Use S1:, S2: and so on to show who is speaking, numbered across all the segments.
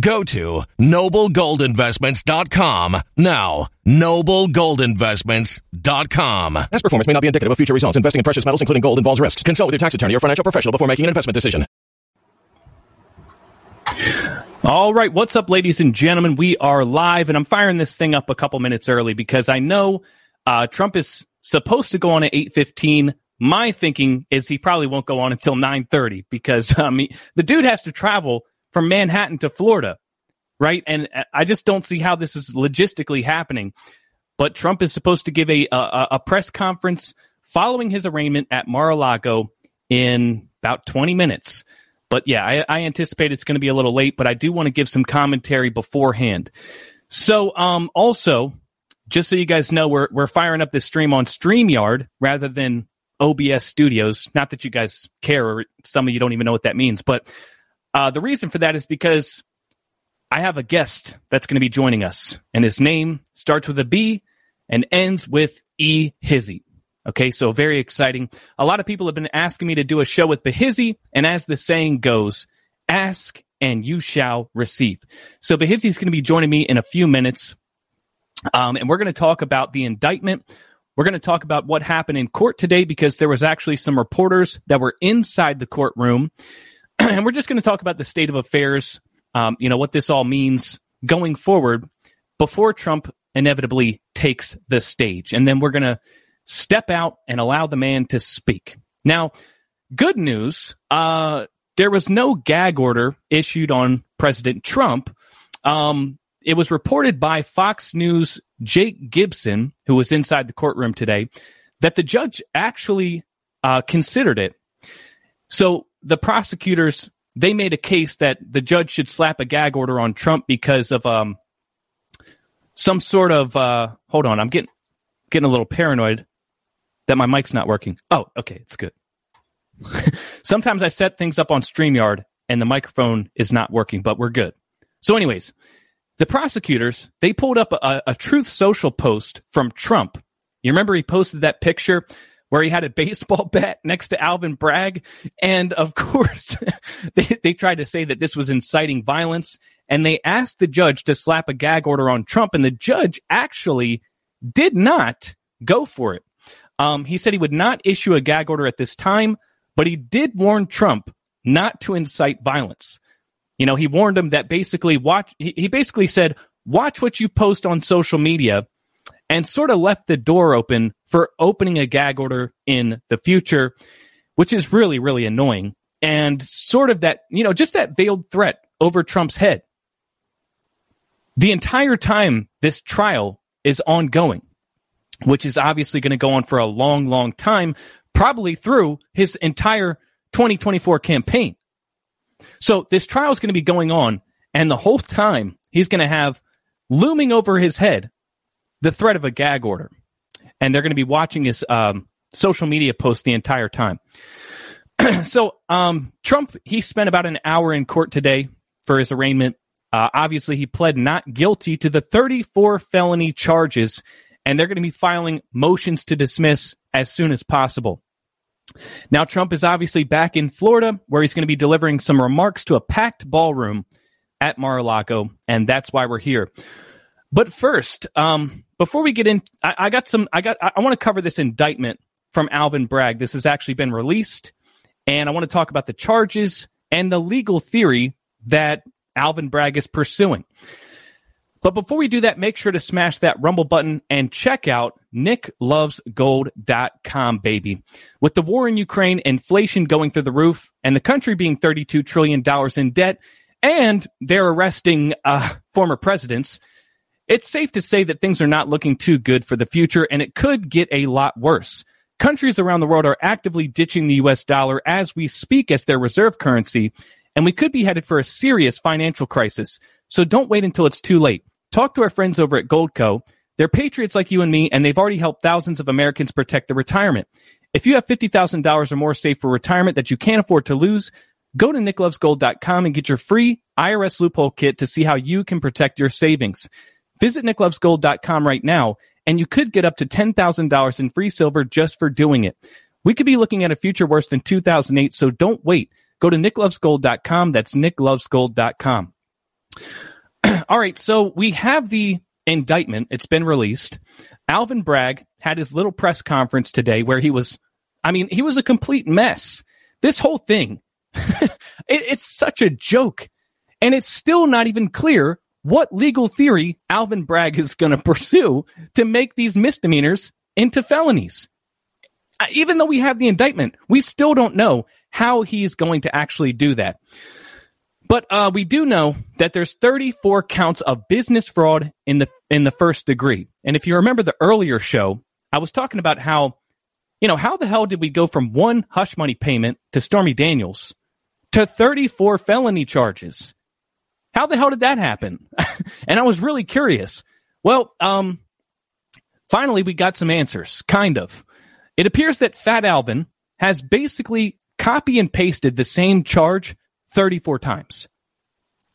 S1: Go to noblegoldinvestments.com now. Noblegoldinvestments.com.
S2: Past performance may not be indicative of future results. Investing in precious metals, including gold, involves risks. Consult with your tax attorney or financial professional before making an investment decision.
S3: All right, what's up, ladies and gentlemen? We are live, and I'm firing this thing up a couple minutes early because I know uh, Trump is supposed to go on at 8:15. My thinking is he probably won't go on until 9:30 because I mean the dude has to travel from Manhattan to Florida, right? And uh, I just don't see how this is logistically happening. But Trump is supposed to give a a, a press conference following his arraignment at Mar-a-Lago in about 20 minutes. But yeah, I, I anticipate it's going to be a little late, but I do want to give some commentary beforehand. So, um, also, just so you guys know, we're we're firing up this stream on StreamYard rather than OBS Studios. Not that you guys care, or some of you don't even know what that means, but uh, the reason for that is because I have a guest that's going to be joining us, and his name starts with a B and ends with E. Hizzy. Okay, so very exciting. A lot of people have been asking me to do a show with Behizzy, and as the saying goes, ask and you shall receive. So Behizzy is going to be joining me in a few minutes, um, and we're going to talk about the indictment. We're going to talk about what happened in court today because there was actually some reporters that were inside the courtroom, and we're just going to talk about the state of affairs. Um, you know what this all means going forward before Trump inevitably takes the stage, and then we're going to step out and allow the man to speak. Now, good news uh, there was no gag order issued on President Trump. Um, it was reported by Fox News' Jake Gibson, who was inside the courtroom today, that the judge actually uh, considered it. So the prosecutors they made a case that the judge should slap a gag order on Trump because of um, some sort of. Uh, hold on, I'm getting getting a little paranoid that my mic's not working. Oh, okay, it's good. Sometimes I set things up on StreamYard and the microphone is not working, but we're good. So, anyways, the prosecutors they pulled up a, a Truth Social post from Trump. You remember he posted that picture where he had a baseball bat next to Alvin Bragg, and of course, they they tried to say that this was inciting violence, and they asked the judge to slap a gag order on Trump, and the judge actually did not go for it. Um, he said he would not issue a gag order at this time, but he did warn Trump not to incite violence. You know, he warned him that basically watch. He, he basically said, "Watch what you post on social media," and sort of left the door open for opening a gag order in the future, which is really, really annoying. And sort of that, you know, just that veiled threat over Trump's head. The entire time this trial is ongoing which is obviously going to go on for a long, long time, probably through his entire 2024 campaign. So this trial is going to be going on, and the whole time he's going to have looming over his head the threat of a gag order, and they're going to be watching his um, social media post the entire time. so um, Trump he spent about an hour in court today for his arraignment. Uh, obviously, he pled not guilty to the 34 felony charges and they're going to be filing motions to dismiss as soon as possible. Now, Trump is obviously back in Florida, where he's going to be delivering some remarks to a packed ballroom at Mar-a-Lago, and that's why we're here. But first, um, before we get in, I, I got some. I got. I, I want to cover this indictment from Alvin Bragg. This has actually been released, and I want to talk about the charges and the legal theory that Alvin Bragg is pursuing. But before we do that, make sure to smash that Rumble button and check out nicklovesgold.com, baby. With the war in Ukraine, inflation going through the roof, and the country being $32 trillion in debt, and they're arresting uh, former presidents, it's safe to say that things are not looking too good for the future, and it could get a lot worse. Countries around the world are actively ditching the US dollar as we speak as their reserve currency, and we could be headed for a serious financial crisis. So don't wait until it's too late. Talk to our friends over at Goldco. They're patriots like you and me, and they've already helped thousands of Americans protect their retirement. If you have $50,000 or more saved for retirement that you can't afford to lose, go to nicklovesgold.com and get your free IRS loophole kit to see how you can protect your savings. Visit nicklovesgold.com right now, and you could get up to $10,000 in free silver just for doing it. We could be looking at a future worse than 2008, so don't wait. Go to nicklovesgold.com. That's nicklovesgold.com. All right, so we have the indictment. It's been released. Alvin Bragg had his little press conference today where he was, I mean, he was a complete mess. This whole thing, it, it's such a joke. And it's still not even clear what legal theory Alvin Bragg is going to pursue to make these misdemeanors into felonies. Even though we have the indictment, we still don't know how he's going to actually do that. But uh, we do know that there's 34 counts of business fraud in the in the first degree. And if you remember the earlier show, I was talking about how, you know, how the hell did we go from one hush money payment to Stormy Daniels to 34 felony charges? How the hell did that happen? and I was really curious. Well, um, finally we got some answers, kind of. It appears that Fat Alvin has basically copy and pasted the same charge 34 times.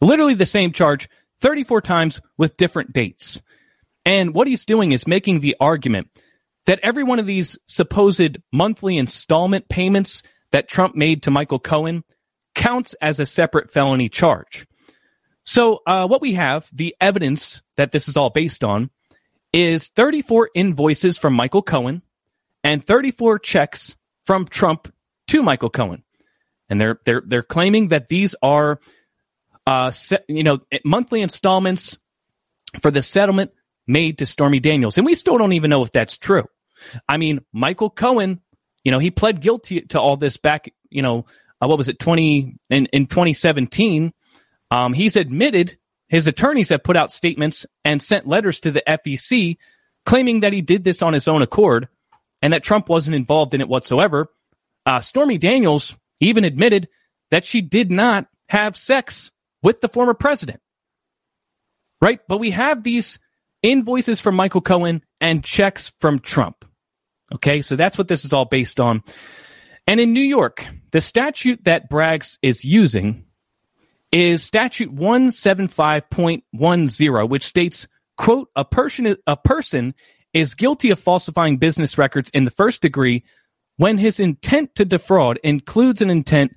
S3: Literally the same charge 34 times with different dates. And what he's doing is making the argument that every one of these supposed monthly installment payments that Trump made to Michael Cohen counts as a separate felony charge. So, uh, what we have, the evidence that this is all based on, is 34 invoices from Michael Cohen and 34 checks from Trump to Michael Cohen, and they're they're they're claiming that these are, uh, you know, monthly installments for the settlement made to Stormy Daniels, and we still don't even know if that's true. I mean, Michael Cohen, you know, he pled guilty to all this back, you know, uh, what was it, twenty in in twenty seventeen. Um, he's admitted his attorneys have put out statements and sent letters to the FEC claiming that he did this on his own accord and that Trump wasn't involved in it whatsoever. Uh, Stormy Daniels even admitted that she did not have sex with the former president. Right? But we have these invoices from Michael Cohen and checks from Trump. Okay, so that's what this is all based on. And in New York, the statute that Braggs is using is statute 175.10, which states, quote, a person, a person is guilty of falsifying business records in the first degree when his intent to defraud includes an intent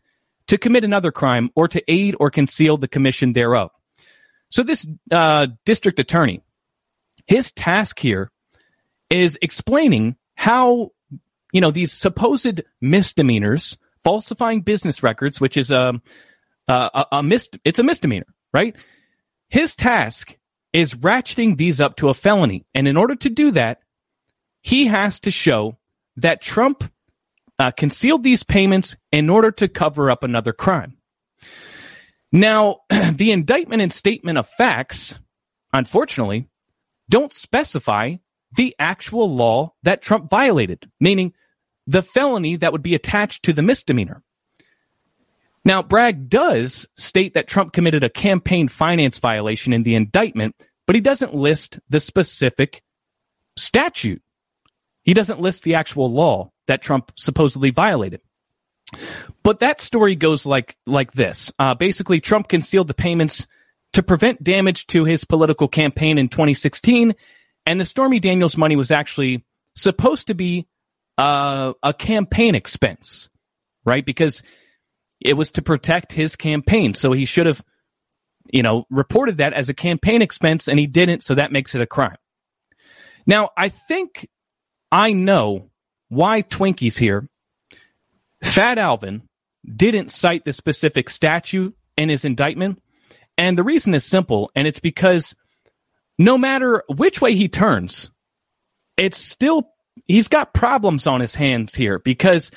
S3: to commit another crime or to aid or conceal the commission thereof. So this uh, district attorney, his task here is explaining how you know these supposed misdemeanors, falsifying business records, which is a a, a mis- it's a misdemeanor, right? His task is ratcheting these up to a felony, and in order to do that, he has to show that Trump uh, concealed these payments in order to cover up another crime. Now, the indictment and statement of facts, unfortunately, don't specify the actual law that Trump violated, meaning the felony that would be attached to the misdemeanor. Now, Bragg does state that Trump committed a campaign finance violation in the indictment, but he doesn't list the specific statute. He doesn't list the actual law that Trump supposedly violated. But that story goes like like this. Uh, basically, Trump concealed the payments to prevent damage to his political campaign in 2016, and the Stormy Daniels money was actually supposed to be uh, a campaign expense, right? Because it was to protect his campaign, so he should have, you know, reported that as a campaign expense, and he didn't, so that makes it a crime. Now, I think I know why Twinkies here, Fat Alvin didn't cite the specific statute in his indictment. And the reason is simple, and it's because no matter which way he turns, it's still, he's got problems on his hands here because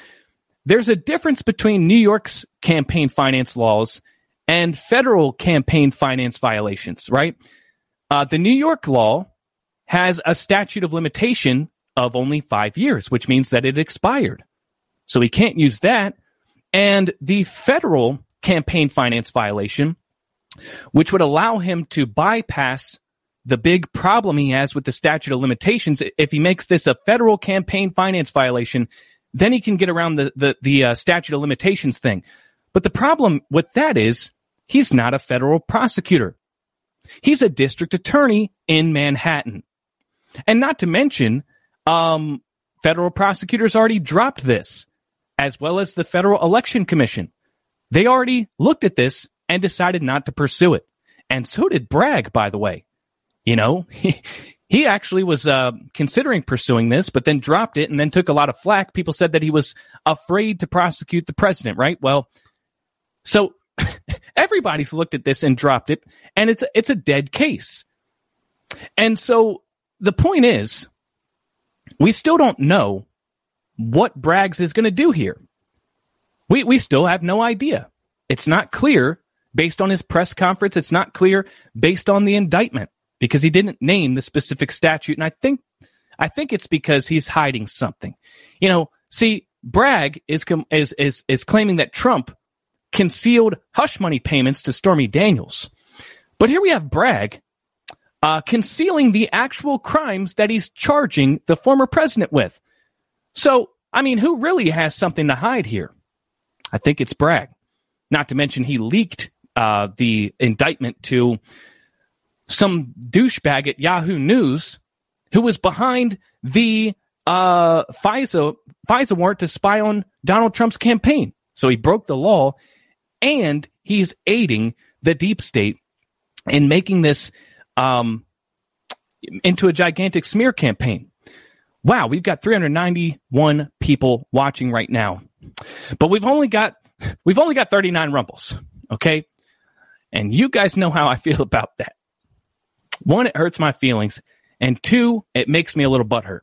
S3: there's a difference between New York's campaign finance laws and federal campaign finance violations, right? Uh, the New York law has a statute of limitation of only five years, which means that it expired. So he can't use that. And the federal campaign finance violation, which would allow him to bypass the big problem he has with the statute of limitations. If he makes this a federal campaign finance violation, then he can get around the, the, the uh, statute of limitations thing. But the problem with that is he's not a federal prosecutor. He's a district attorney in Manhattan. And not to mention, um, federal prosecutors already dropped this, as well as the Federal Election Commission. They already looked at this and decided not to pursue it. And so did Bragg, by the way. You know, he actually was uh, considering pursuing this, but then dropped it and then took a lot of flack. People said that he was afraid to prosecute the president, right? Well, so everybody's looked at this and dropped it, and it's it's a dead case. And so the point is, we still don't know what Braggs is going to do here. We, we still have no idea. It's not clear based on his press conference. It's not clear based on the indictment because he didn't name the specific statute. And I think, I think it's because he's hiding something. You know, see, Bragg is, is, is, is claiming that Trump concealed hush money payments to Stormy Daniels. But here we have Bragg uh, concealing the actual crimes that he's charging the former president with. So, I mean, who really has something to hide here? I think it's Bragg. Not to mention, he leaked uh, the indictment to some douchebag at Yahoo News who was behind the uh, FISA FISA warrant to spy on Donald Trump's campaign. So he broke the law, and he's aiding the deep state in making this um, into a gigantic smear campaign. Wow, we've got 391 people watching right now, but we've only got we've only got 39 rumbles. Okay, and you guys know how I feel about that. One, it hurts my feelings, and two, it makes me a little butthurt.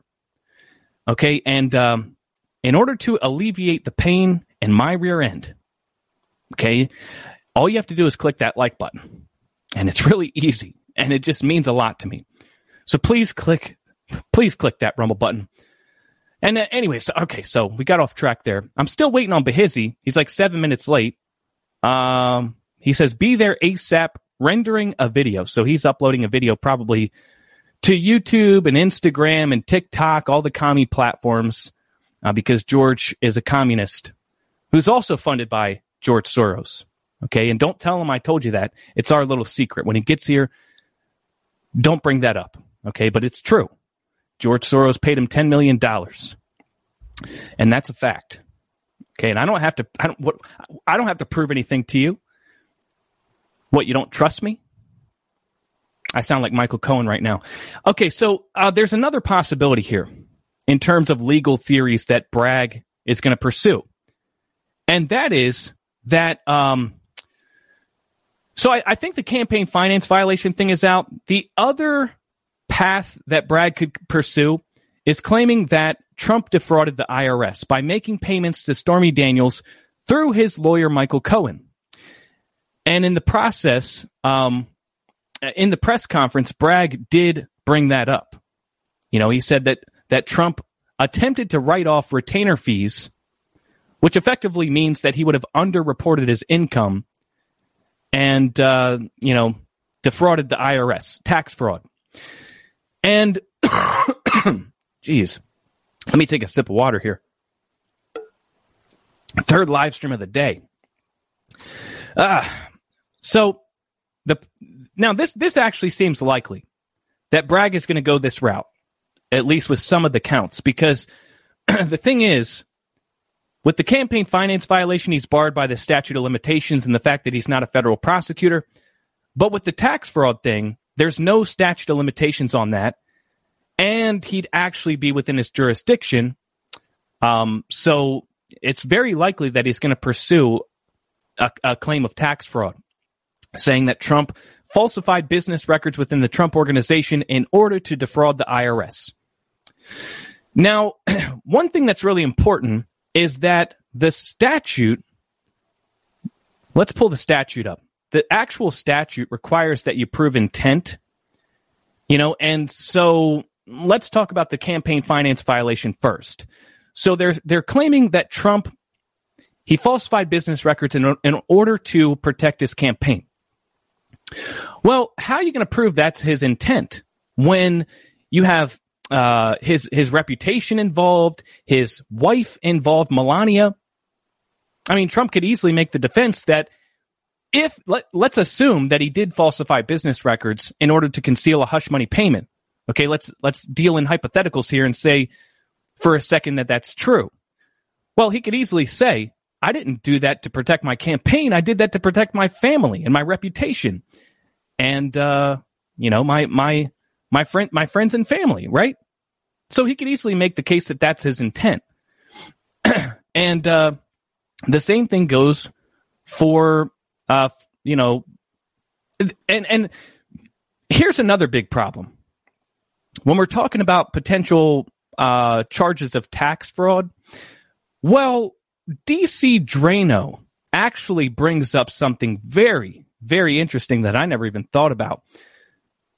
S3: Okay, and um, in order to alleviate the pain in my rear end, okay, all you have to do is click that like button, and it's really easy, and it just means a lot to me. So please click, please click that rumble button. And uh, anyways, okay, so we got off track there. I'm still waiting on Bahizzi. He's like seven minutes late. Um, he says, "Be there ASAP." Rendering a video, so he's uploading a video probably to YouTube and Instagram and TikTok, all the commie platforms, uh, because George is a communist who's also funded by George Soros. Okay, and don't tell him I told you that. It's our little secret. When he gets here, don't bring that up. Okay, but it's true. George Soros paid him $10 million. And that's a fact. Okay, and I don't have to I don't what I don't have to prove anything to you. What, you don't trust me? I sound like Michael Cohen right now. Okay, so uh, there's another possibility here in terms of legal theories that Bragg is going to pursue. And that is that um, so I, I, think the campaign finance violation thing is out. The other path that Bragg could pursue is claiming that Trump defrauded the IRS by making payments to Stormy Daniels through his lawyer, Michael Cohen. And in the process, um, in the press conference, Bragg did bring that up. You know, he said that that Trump attempted to write off retainer fees, which effectively means that he would have underreported his income and uh, you know defrauded the IRS, tax fraud. And, geez, let me take a sip of water here. Third live stream of the day. Uh, so the now this this actually seems likely that Bragg is going to go this route, at least with some of the counts, because the thing is, with the campaign finance violation, he's barred by the statute of limitations and the fact that he's not a federal prosecutor. But with the tax fraud thing, there's no statute of limitations on that, and he'd actually be within his jurisdiction. Um, so it's very likely that he's going to pursue a, a claim of tax fraud, saying that Trump falsified business records within the Trump organization in order to defraud the IRS. Now, one thing that's really important is that the statute, let's pull the statute up the actual statute requires that you prove intent. You know, and so let's talk about the campaign finance violation first. So they're they're claiming that Trump he falsified business records in, in order to protect his campaign. Well, how are you going to prove that's his intent when you have uh, his his reputation involved, his wife involved, Melania? I mean, Trump could easily make the defense that if let, let's assume that he did falsify business records in order to conceal a hush money payment. Okay, let's let's deal in hypotheticals here and say for a second that that's true. Well, he could easily say, "I didn't do that to protect my campaign. I did that to protect my family and my reputation, and uh, you know my my my friend my friends and family." Right. So he could easily make the case that that's his intent, and uh, the same thing goes for uh, you know, and and here's another big problem. When we're talking about potential uh, charges of tax fraud, well, DC Draino actually brings up something very, very interesting that I never even thought about.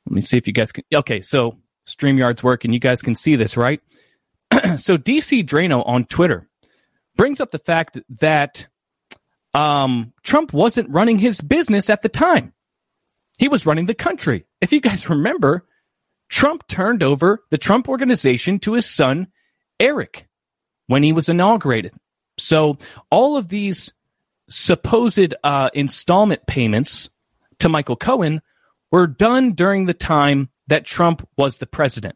S3: Let me see if you guys can. Okay, so StreamYard's working. You guys can see this, right? so DC Draino on Twitter brings up the fact that um, Trump wasn't running his business at the time. He was running the country. If you guys remember, Trump turned over the Trump organization to his son, Eric, when he was inaugurated. So all of these supposed uh, installment payments to Michael Cohen were done during the time that Trump was the president.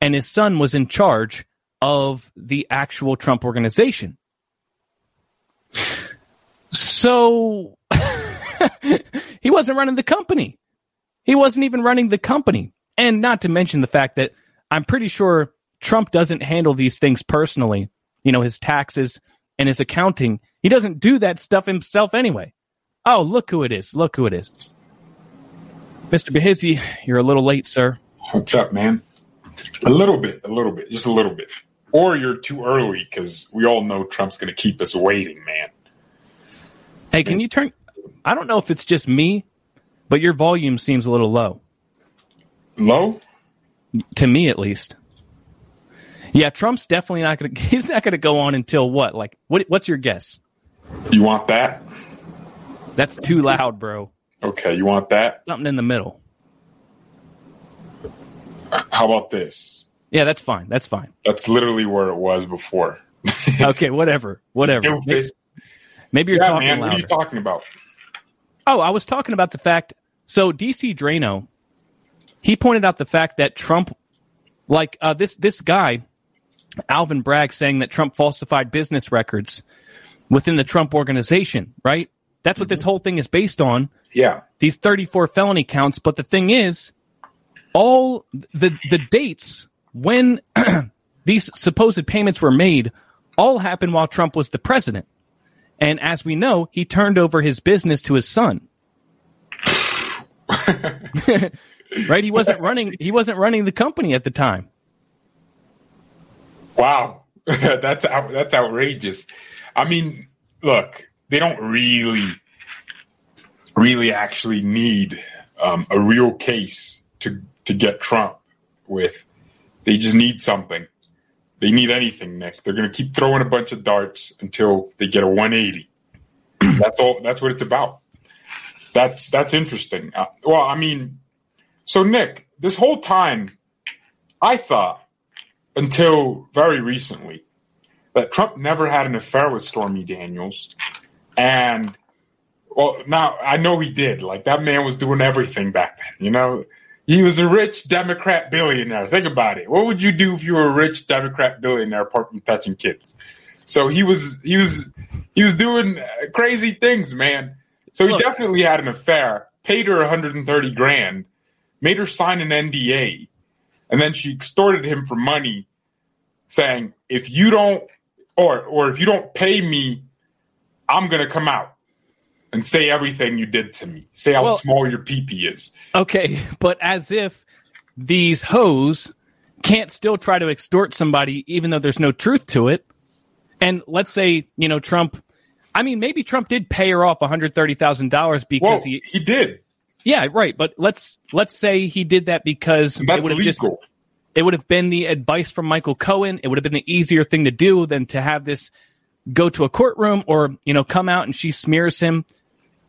S3: and his son was in charge of the actual Trump organization. So he wasn't running the company. He wasn't even running the company. And not to mention the fact that I'm pretty sure Trump doesn't handle these things personally. You know, his taxes and his accounting. He doesn't do that stuff himself anyway. Oh, look who it is. Look who it is. Mr. Behizzi, you're a little late, sir.
S4: What's up, man? A little bit, a little bit, just a little bit. Or you're too early because we all know Trump's going to keep us waiting, man.
S3: Hey, can you turn? I don't know if it's just me, but your volume seems a little low.
S4: Low?
S3: To me, at least. Yeah, Trump's definitely not going to. He's not going to go on until what? Like, what? What's your guess?
S4: You want that?
S3: That's too loud, bro.
S4: Okay, you want that?
S3: Something in the middle.
S4: How about this?
S3: Yeah, that's fine. That's fine.
S4: That's literally where it was before.
S3: okay, whatever, whatever. Maybe, maybe, you're
S4: yeah,
S3: talking
S4: man.
S3: louder.
S4: What are you talking about?
S3: Oh, I was talking about the fact. So DC Draino, he pointed out the fact that Trump, like uh, this this guy, Alvin Bragg, saying that Trump falsified business records within the Trump organization. Right. That's what this mm-hmm. whole thing is based on.
S4: Yeah.
S3: These 34 felony counts. But the thing is, all the the dates when these supposed payments were made all happened while Trump was the president. And as we know, he turned over his business to his son. right? He wasn't running he wasn't running the company at the time.
S4: Wow. that's out, that's outrageous. I mean, look, they don't really really actually need um, a real case to to get Trump with. They just need something. They need anything, Nick. They're going to keep throwing a bunch of darts until they get a 180. that's all. That's what it's about. That's that's interesting. Uh, well, I mean, so Nick, this whole time, I thought until very recently that Trump never had an affair with Stormy Daniels, and well, now I know he did. Like that man was doing everything back then. You know, he was a rich Democrat billionaire. Think about it. What would you do if you were a rich Democrat billionaire apart from touching kids? So he was he was he was doing crazy things, man. So he
S3: Look.
S4: definitely had an affair. Paid her 130 grand, made her sign an NDA, and then she extorted him for money, saying, "If you don't, or or if you don't pay me, I'm gonna come out and say everything you did to me. Say how
S3: Well-
S4: small your peepee is."
S3: Okay, but as if these hoes can't still try to extort somebody even though there's no truth to it. And let's say, you know, Trump I mean, maybe Trump did pay her off $130,000 because
S4: Well,
S3: he
S4: he did.
S3: Yeah, right, but let's let's say he did that because it
S4: That's
S3: would have just it would have been the advice from Michael Cohen. It would have been the easier thing to do than to have this go to a courtroom or, you know, come out and she smears him.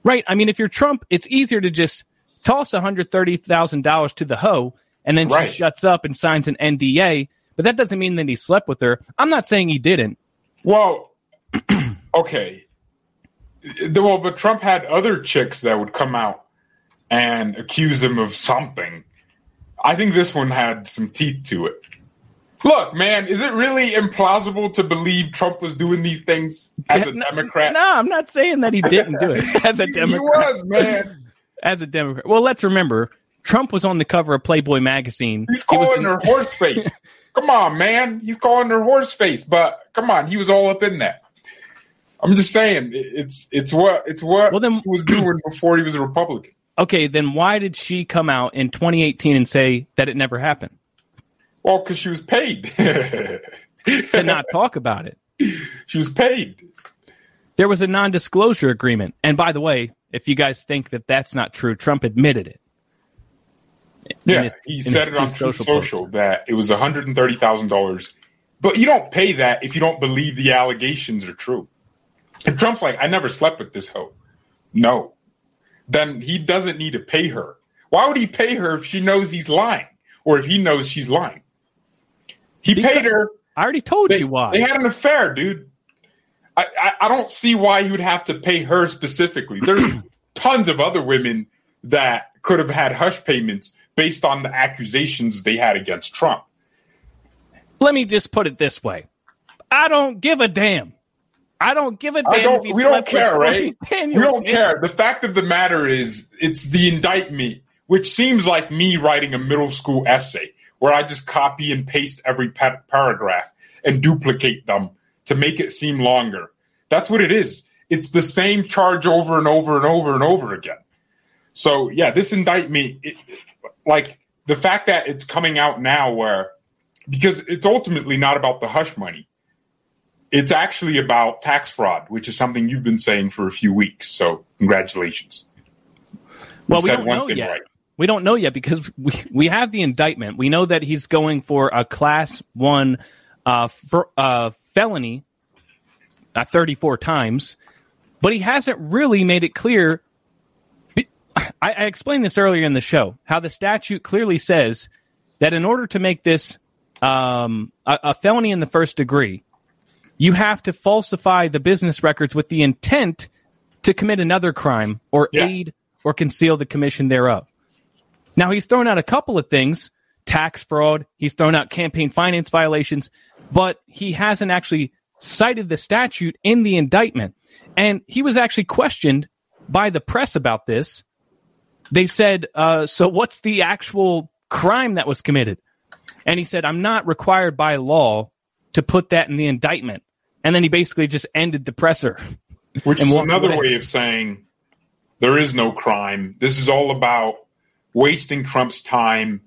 S3: Right. I mean, if you're Trump, it's easier to just toss $130,000 to the hoe and then
S4: Right.
S3: she shuts up and signs an NDA. But that doesn't mean that he slept with her. I'm not saying he didn't.
S4: Well, okay. Well, but Trump had other chicks that would come out and accuse him of something. I think this one had some teeth to it. Look, man, is it really implausible to believe Trump was doing these things as a
S3: No-
S4: Democrat?
S3: No, I'm not saying that he didn't do it as a Democrat.
S4: he was, man.
S3: As a Democrat. Well, let's remember, Trump was on the cover of Playboy magazine.
S4: He's
S3: He
S4: calling
S3: in-
S4: her horse face. come on, man. He's calling her horse face, but come on, he was all up in that. I'm just saying, it's it's what it's what
S3: Well, then-
S4: he was doing before he was a Republican.
S3: Okay, then why did she come out in 2018 and say that it never happened?
S4: Well, because she was paid.
S3: To not talk about it.
S4: she was paid.
S3: There was a non disclosure agreement. And by the way, if you guys think that that's not true, Trump admitted it.
S4: Yeah,
S3: his-
S4: he said it on
S3: Truth Social
S4: Social, that it was one hundred and thirty thousand dollars. But you don't pay that if you don't believe the allegations are true. If Trump's like, I never slept with this hoe, no, then he doesn't need to pay her. Why would he pay her if she knows he's lying or if he knows she's lying? He
S3: Because-
S4: paid her.
S3: I already told
S4: They,
S3: you why.
S4: they had an affair, dude. I, I, I don't see why he would have to pay her specifically. There's tons of other women that could have had hush payments based on the accusations they had against Trump.
S3: let me just put it this way: I don't give a damn. I don't give a damn.
S4: We don't care, right? We don't care. The fact of the matter is, it's the indictment, which seems like me writing a middle school essay where I just copy and paste every pa- paragraph and duplicate them to make it seem longer. That's what it is. It's the same charge over and over and over and over again. So yeah, this indictment, it, like the fact that it's coming out now, where because it's ultimately not about the hush money, it's actually about tax fraud, which is something you've been saying for a few weeks. So congratulations.
S3: Well, we
S4: said
S3: don't
S4: one
S3: know
S4: thing
S3: yet.
S4: right.
S3: We don't know yet because we we have the indictment. We know that he's going for a class one uh, for uh, felony, uh, thirty four times, but he hasn't really made it clear. I, I explained this earlier in the show how the statute clearly says that in order to make this um, a, a felony in the first degree, you have to falsify the business records with the intent to commit another crime or
S4: Yeah.
S3: aid or conceal the commission thereof. Now he's thrown out a couple of things, tax fraud, he's thrown out campaign finance violations, but he hasn't actually cited the statute in the indictment. And he was actually questioned by the press about this. They said, uh, so what's the actual crime that was committed? And he said, I'm not required by law to put that in the indictment. And then he basically just ended the presser.
S4: Which is another
S3: away.
S4: way of saying there is no crime. This is all about wasting Trump's time.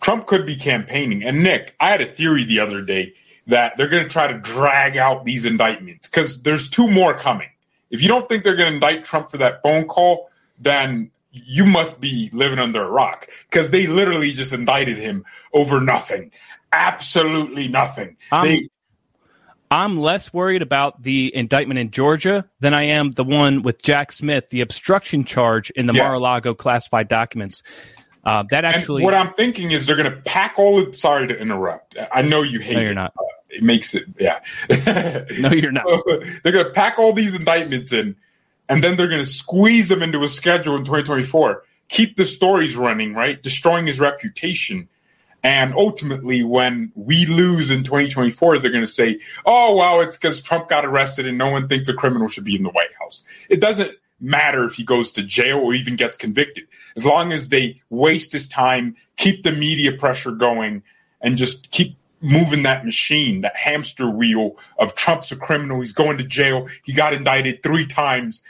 S4: Trump could be campaigning. And Nick, I had a theory the other day that they're going to try to drag out these indictments because there's two more coming. If you don't think they're going to indict Trump for that phone call, then you must be living under a rock because they literally just indicted him over nothing. Absolutely nothing.
S3: Um,
S4: they
S3: I'm less worried about the indictment in Georgia than I am the one with Jack Smith, the obstruction charge in the
S4: Yes.
S3: Mar-a-Lago classified documents. Uh, that actually,
S4: and what I'm thinking is they're going to pack all of. Sorry to interrupt. I know you hate.
S3: No, you're
S4: it,
S3: not.
S4: but It makes it. Yeah.
S3: no, you're not.
S4: they're going to pack all these indictments in, and then they're going to squeeze them into a schedule in 2024. Keep the stories running, right? Destroying his reputation. And ultimately, when we lose in 2024, they're going to say, oh, well, it's because Trump got arrested and no one thinks a criminal should be in the White House. It doesn't matter if he goes to jail or even gets convicted. As long as they waste his time, keep the media pressure going, and just keep moving that machine, that hamster wheel of Trump's a criminal. He's going to jail. He got indicted three times.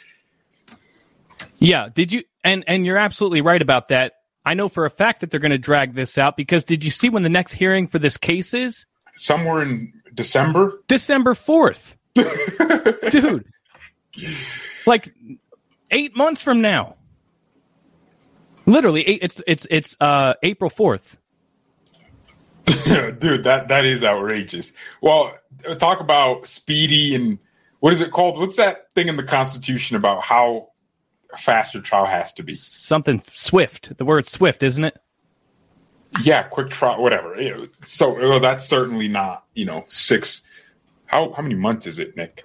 S3: Yeah, did you? And and you're absolutely right about that. I know for a fact that they're going to drag this out because did you see when the next hearing for this case is?
S4: Somewhere in December,
S3: December 4th. Dude. Like 8 months from now. Literally eight, it's it's it's uh April 4th.
S4: dude, that that is outrageous. Well, talk about speedy and what is it called? What's that thing in the Constitution about how fast your trial has to be?
S3: Something swift. The word swift, isn't it?
S4: Yeah, quick trial, whatever. So well, that's certainly not you know six. How how many months is it, Nick?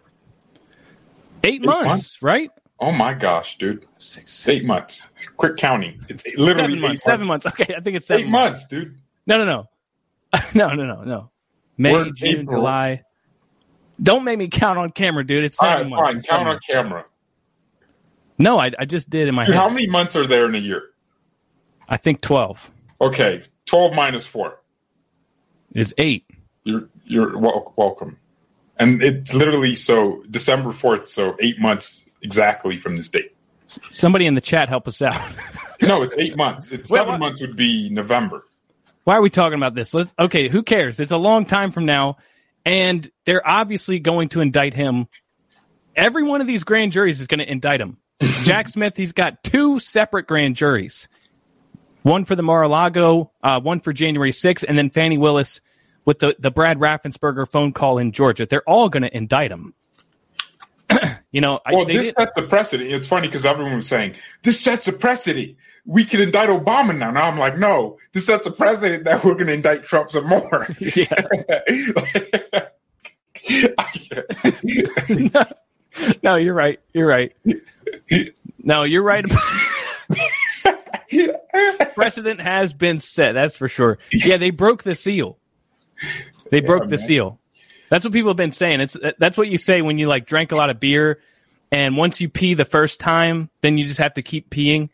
S3: 8, months,
S4: months?
S3: right?
S4: Oh my gosh, dude,
S3: 6
S4: eight months. Quick counting. It's literally
S3: Seven
S4: eight
S3: months. Seven months. Okay, I think it's seven
S4: Eight months, dude.
S3: No, no, no. no, no, no, no. May,
S4: We're
S3: June,
S4: April.
S3: July. Don't make me count on camera, dude. It's
S4: All
S3: seven
S4: right,
S3: months.
S4: fine.
S3: It's
S4: Count on camera.
S3: No, I, I just did in my
S4: Dude,
S3: head.
S4: how many months are there in a year?
S3: I think 12
S4: Okay, twelve minus four.
S3: is eight.
S4: You're you're wel- welcome. And it's literally so December fourth, so eight months exactly from this date.
S3: Somebody in the chat help us out.
S4: No, it's eight months. It's
S3: Well,
S4: seven
S3: what-
S4: months would be November.
S3: Why are we talking about this? Let's okay, who cares? It's a long time from now, and they're obviously going to indict him. Every one of these grand juries is going to indict him. Jack Smith, he's got two separate grand juries. One for the Mar-a-Lago, uh, one for January 6th, and then Fani Willis with the, the Brad Raffensperger phone call in Georgia. They're all going to indict him. you know, I,
S4: Well,
S3: they
S4: this
S3: did-
S4: sets a precedent. It's funny because everyone was saying this sets a precedent. We could indict Obama now. Now I'm like, no, this sets a precedent that we're going to indict Trump some more.
S3: no, you're right. You're right. No, you're right. Precedent has been set. That's for sure. Yeah, they broke the seal. They broke the
S4: man.
S3: seal. That's what people have been saying. It's that's what you say when you like drank a lot of beer, and once you pee the first time, then you just have to keep peeing.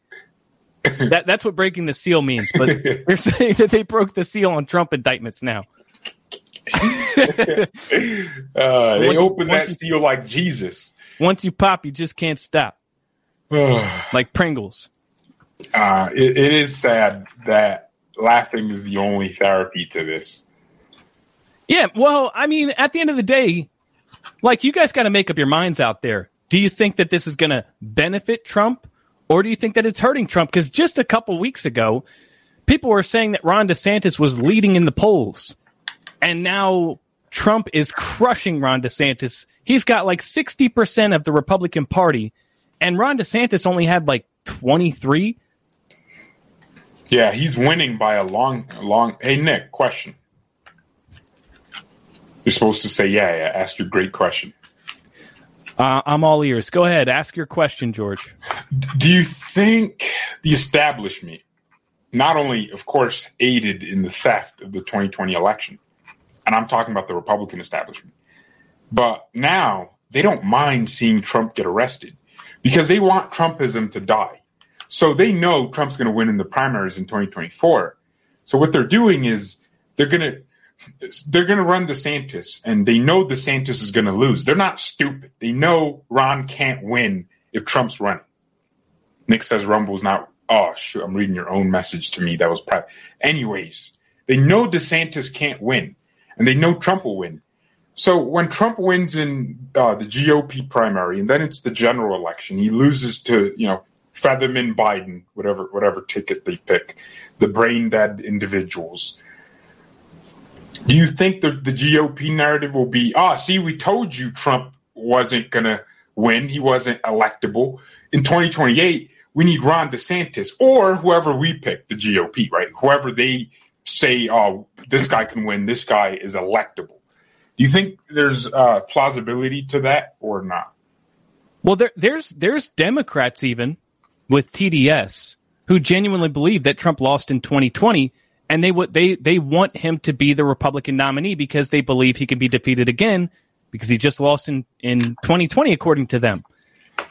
S3: that that's what breaking the seal means. But they're saying that they broke the seal on Trump indictments now.
S4: Uh, they opened that
S3: you-
S4: seal like Jesus.
S3: Once you pop, you just can't stop,
S4: uh,
S3: like Pringles.
S4: it, it is sad that laughing is the only therapy to this.
S3: Yeah, well, I mean, at the end of the day, like you guys got to make up your minds out there. Do you think that this is going to benefit Trump, or do you think that it's hurting Trump? Because just a couple weeks ago, people were saying that Ron DeSantis was leading in the polls, and now Trump is crushing Ron DeSantis. He's got like sixty percent of the Republican Party, and Ron DeSantis only had like twenty three.
S4: Yeah, he's winning by a long, long. Hey, Nick, question. You're supposed to say, yeah, yeah. Ask your great question.
S3: Uh, I'm all ears. Go ahead, ask your question, George.
S4: Do you think the establishment not only, of course, aided in the theft of the 2020 election, and I'm talking about the Republican establishment, but now they don't mind seeing Trump get arrested because they want Trumpism to die. So they know Trump's going to win in the primaries in 2024. So what they're doing is they're going to they're going to run DeSantis, and they know DeSantis is going to lose. They're not stupid. They know Ron can't win if Trump's running. Nick says Rumble's not. Oh, shoot, I'm reading your own message to me. That was private. Anyways, they know DeSantis can't win, and they know Trump will win. So when Trump wins in uh, the GOP primary, and then it's the general election, he loses to you know Fetterman Biden, whatever whatever ticket they pick, the brain dead individuals. Do you think the, the GOP narrative will be, ah, see, we told you Trump wasn't going to win. He wasn't electable. In 2028, we need Ron DeSantis or whoever we pick, the GOP, right? Whoever they say, oh, this guy can win, this guy is electable. Do you think there's uh, plausibility to that or not?
S3: Well, there, there's there's Democrats even with TDS who genuinely believe that Trump lost in 2020, and they would they they want him to be the Republican nominee because they believe he can be defeated again because he just lost in in 2020 according to them.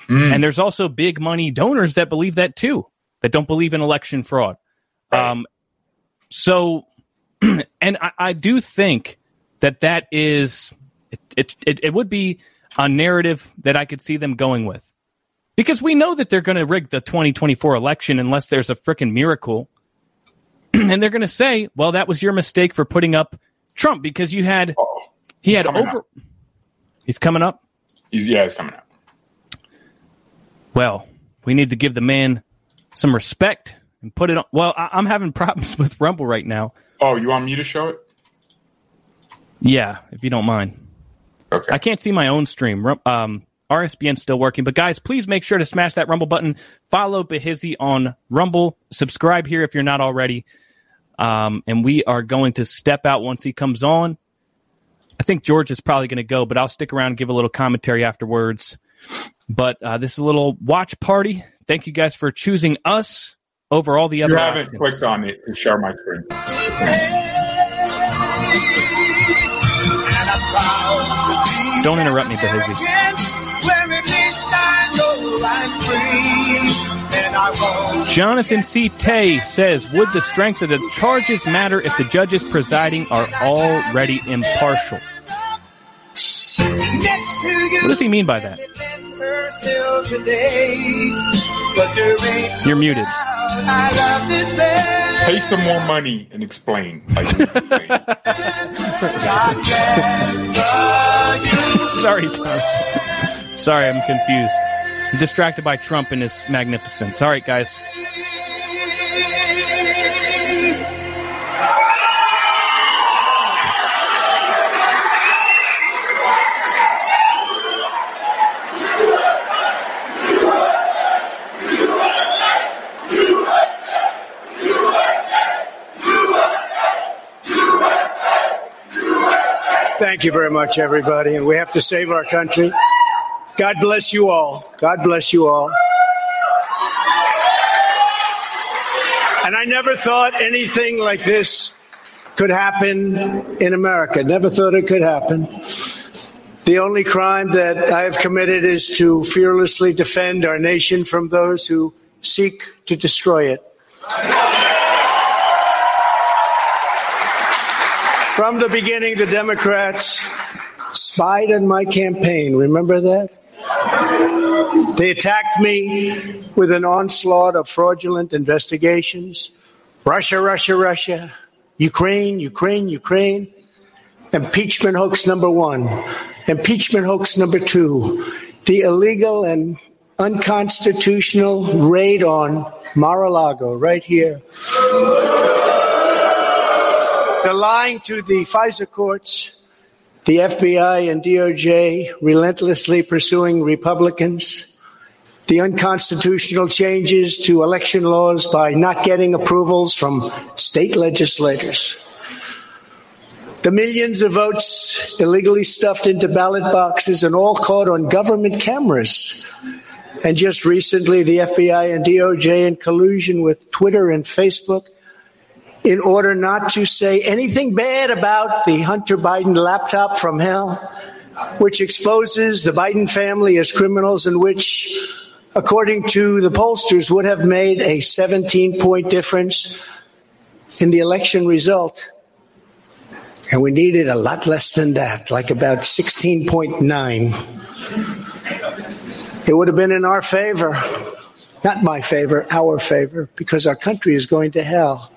S3: And there's also big money donors that believe that too, that don't believe in election fraud. Um, so, and I, I do think that that is it, it, it, would be a narrative that I could see them going with. Because we know that they're going to rig the 2024 election unless there's a freaking miracle. and they're going to say, well, that was your mistake for putting up Trump because you had,
S4: Oh,
S3: he had over,
S4: up.
S3: he's coming up.
S4: He's, yeah, he's coming up.
S3: Well, we need to give the man some respect and put it on. Well, I, I'm having problems with Rumble right now.
S4: Oh, you want me to show it?
S3: Yeah, if you don't mind.
S4: Okay.
S3: I can't see my own stream. Um, RSBN's still working, but guys, please make sure to smash that Rumble button. Follow Behizzy on Rumble. Subscribe here if you're not already. Um, and we are going to step out once he comes on. I think George is probably going to go, but I'll stick around and give a little commentary afterwards. But uh, this is a little watch party. Thank you guys for choosing us over all the other.
S4: you haven't
S3: options.
S4: clicked on it to share my screen.
S3: Don't interrupt me, Behizzy. Jonathan C. Tay says, Would the strength of the charges matter if the judges presiding are already impartial? What does he mean by that? You're muted.
S4: Pay some more money and explain. Like explain.
S3: Sorry, Tom. Sorry, I'm confused. I'm distracted by Trump and his magnificence. All right, guys.
S5: Thank you very much, everybody. And we have to save our country. God bless you all. God bless you all. And I never thought anything like this could happen in America. Never thought it could happen. The only crime that I have committed is to fearlessly defend our nation from those who seek to destroy it. From the beginning, the Democrats spied on my campaign. Remember that? They attacked me with an onslaught of fraudulent investigations. Russia, Russia, Russia. Ukraine, Ukraine, Ukraine. Impeachment hoax number one. Impeachment hoax number two. The illegal and unconstitutional raid on Mar-a-Lago right here. The lying to the FISA courts, the FBI and DOJ relentlessly pursuing Republicans, the unconstitutional changes to election laws by not getting approvals from state legislators, the millions of votes illegally stuffed into ballot boxes and all caught on government cameras. And just recently, the FBI and DOJ, in collusion with Twitter and Facebook, in order not to say anything bad about the Hunter Biden laptop from hell, which exposes the Biden family as criminals and which, according to the pollsters, would have made a 17 point difference in the election result. And we needed a lot less than that, like about 16.9. It would have been in our favor, not my favor, our favor, because our country is going to hell.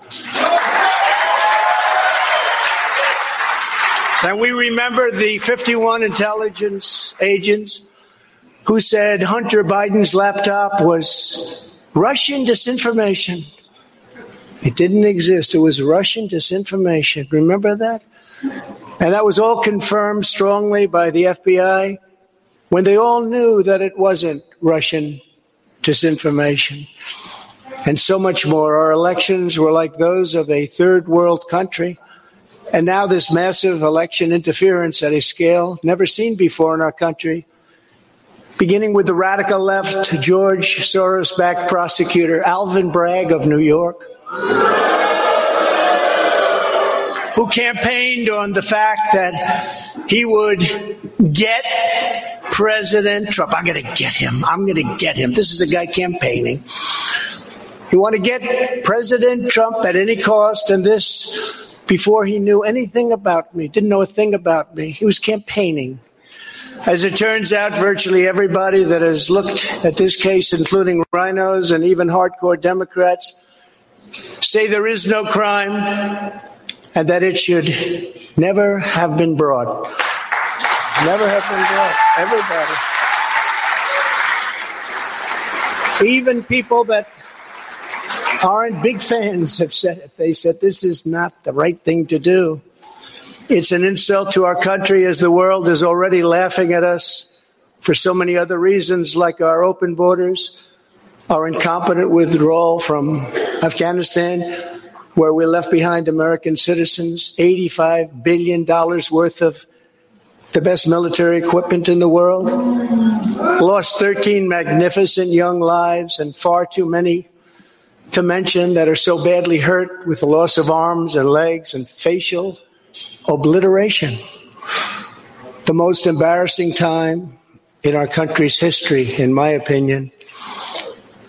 S5: And we remember the 51 intelligence agents who said Hunter Biden's laptop was Russian disinformation. It didn't exist. It was Russian disinformation. Remember that? And that was all confirmed strongly by the FBI when they all knew that it wasn't Russian disinformation. And so much more. Our elections were like those of a third world country. And now this massive election interference at a scale never seen before in our country, beginning with the radical left, George Soros backed prosecutor Alvin Bragg of New York, who campaigned on the fact that he would get President Trump. I'm going to get him. I'm going to get him. This is a guy campaigning. You want to get President Trump at any cost, and this before he knew anything about me, didn't know a thing about me. He was campaigning. As it turns out, virtually everybody that has looked at this case, including RINOs and even hardcore Democrats, say there is no crime and that it should never have been brought. Never have been brought. Everybody. Even people that aren't big fans have said it. They said this is not the right thing to do. It's an insult to our country as the world is already laughing at us for so many other reasons, like our open borders, our incompetent withdrawal from Afghanistan, where we left behind American citizens, $85 billion worth of the best military equipment in the world, lost 13 magnificent young lives and far too many to mention that are so badly hurt with the loss of arms and legs and facial obliteration. The most embarrassing time in our country's history, in my opinion.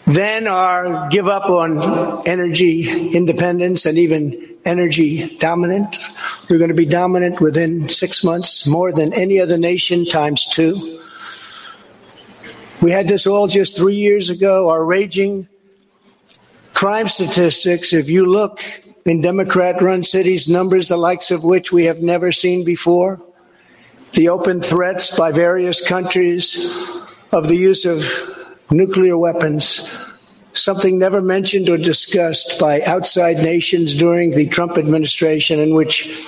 S5: Then our give up on energy independence and even energy dominance. We're going to be dominant within six months, more than any other nation times two. We had this all just three years ago. Our raging crime statistics, if you look in Democrat run cities, numbers the likes of which we have never seen before, the open threats by various countries of the use of nuclear weapons, something never mentioned or discussed by outside nations during the Trump administration, and which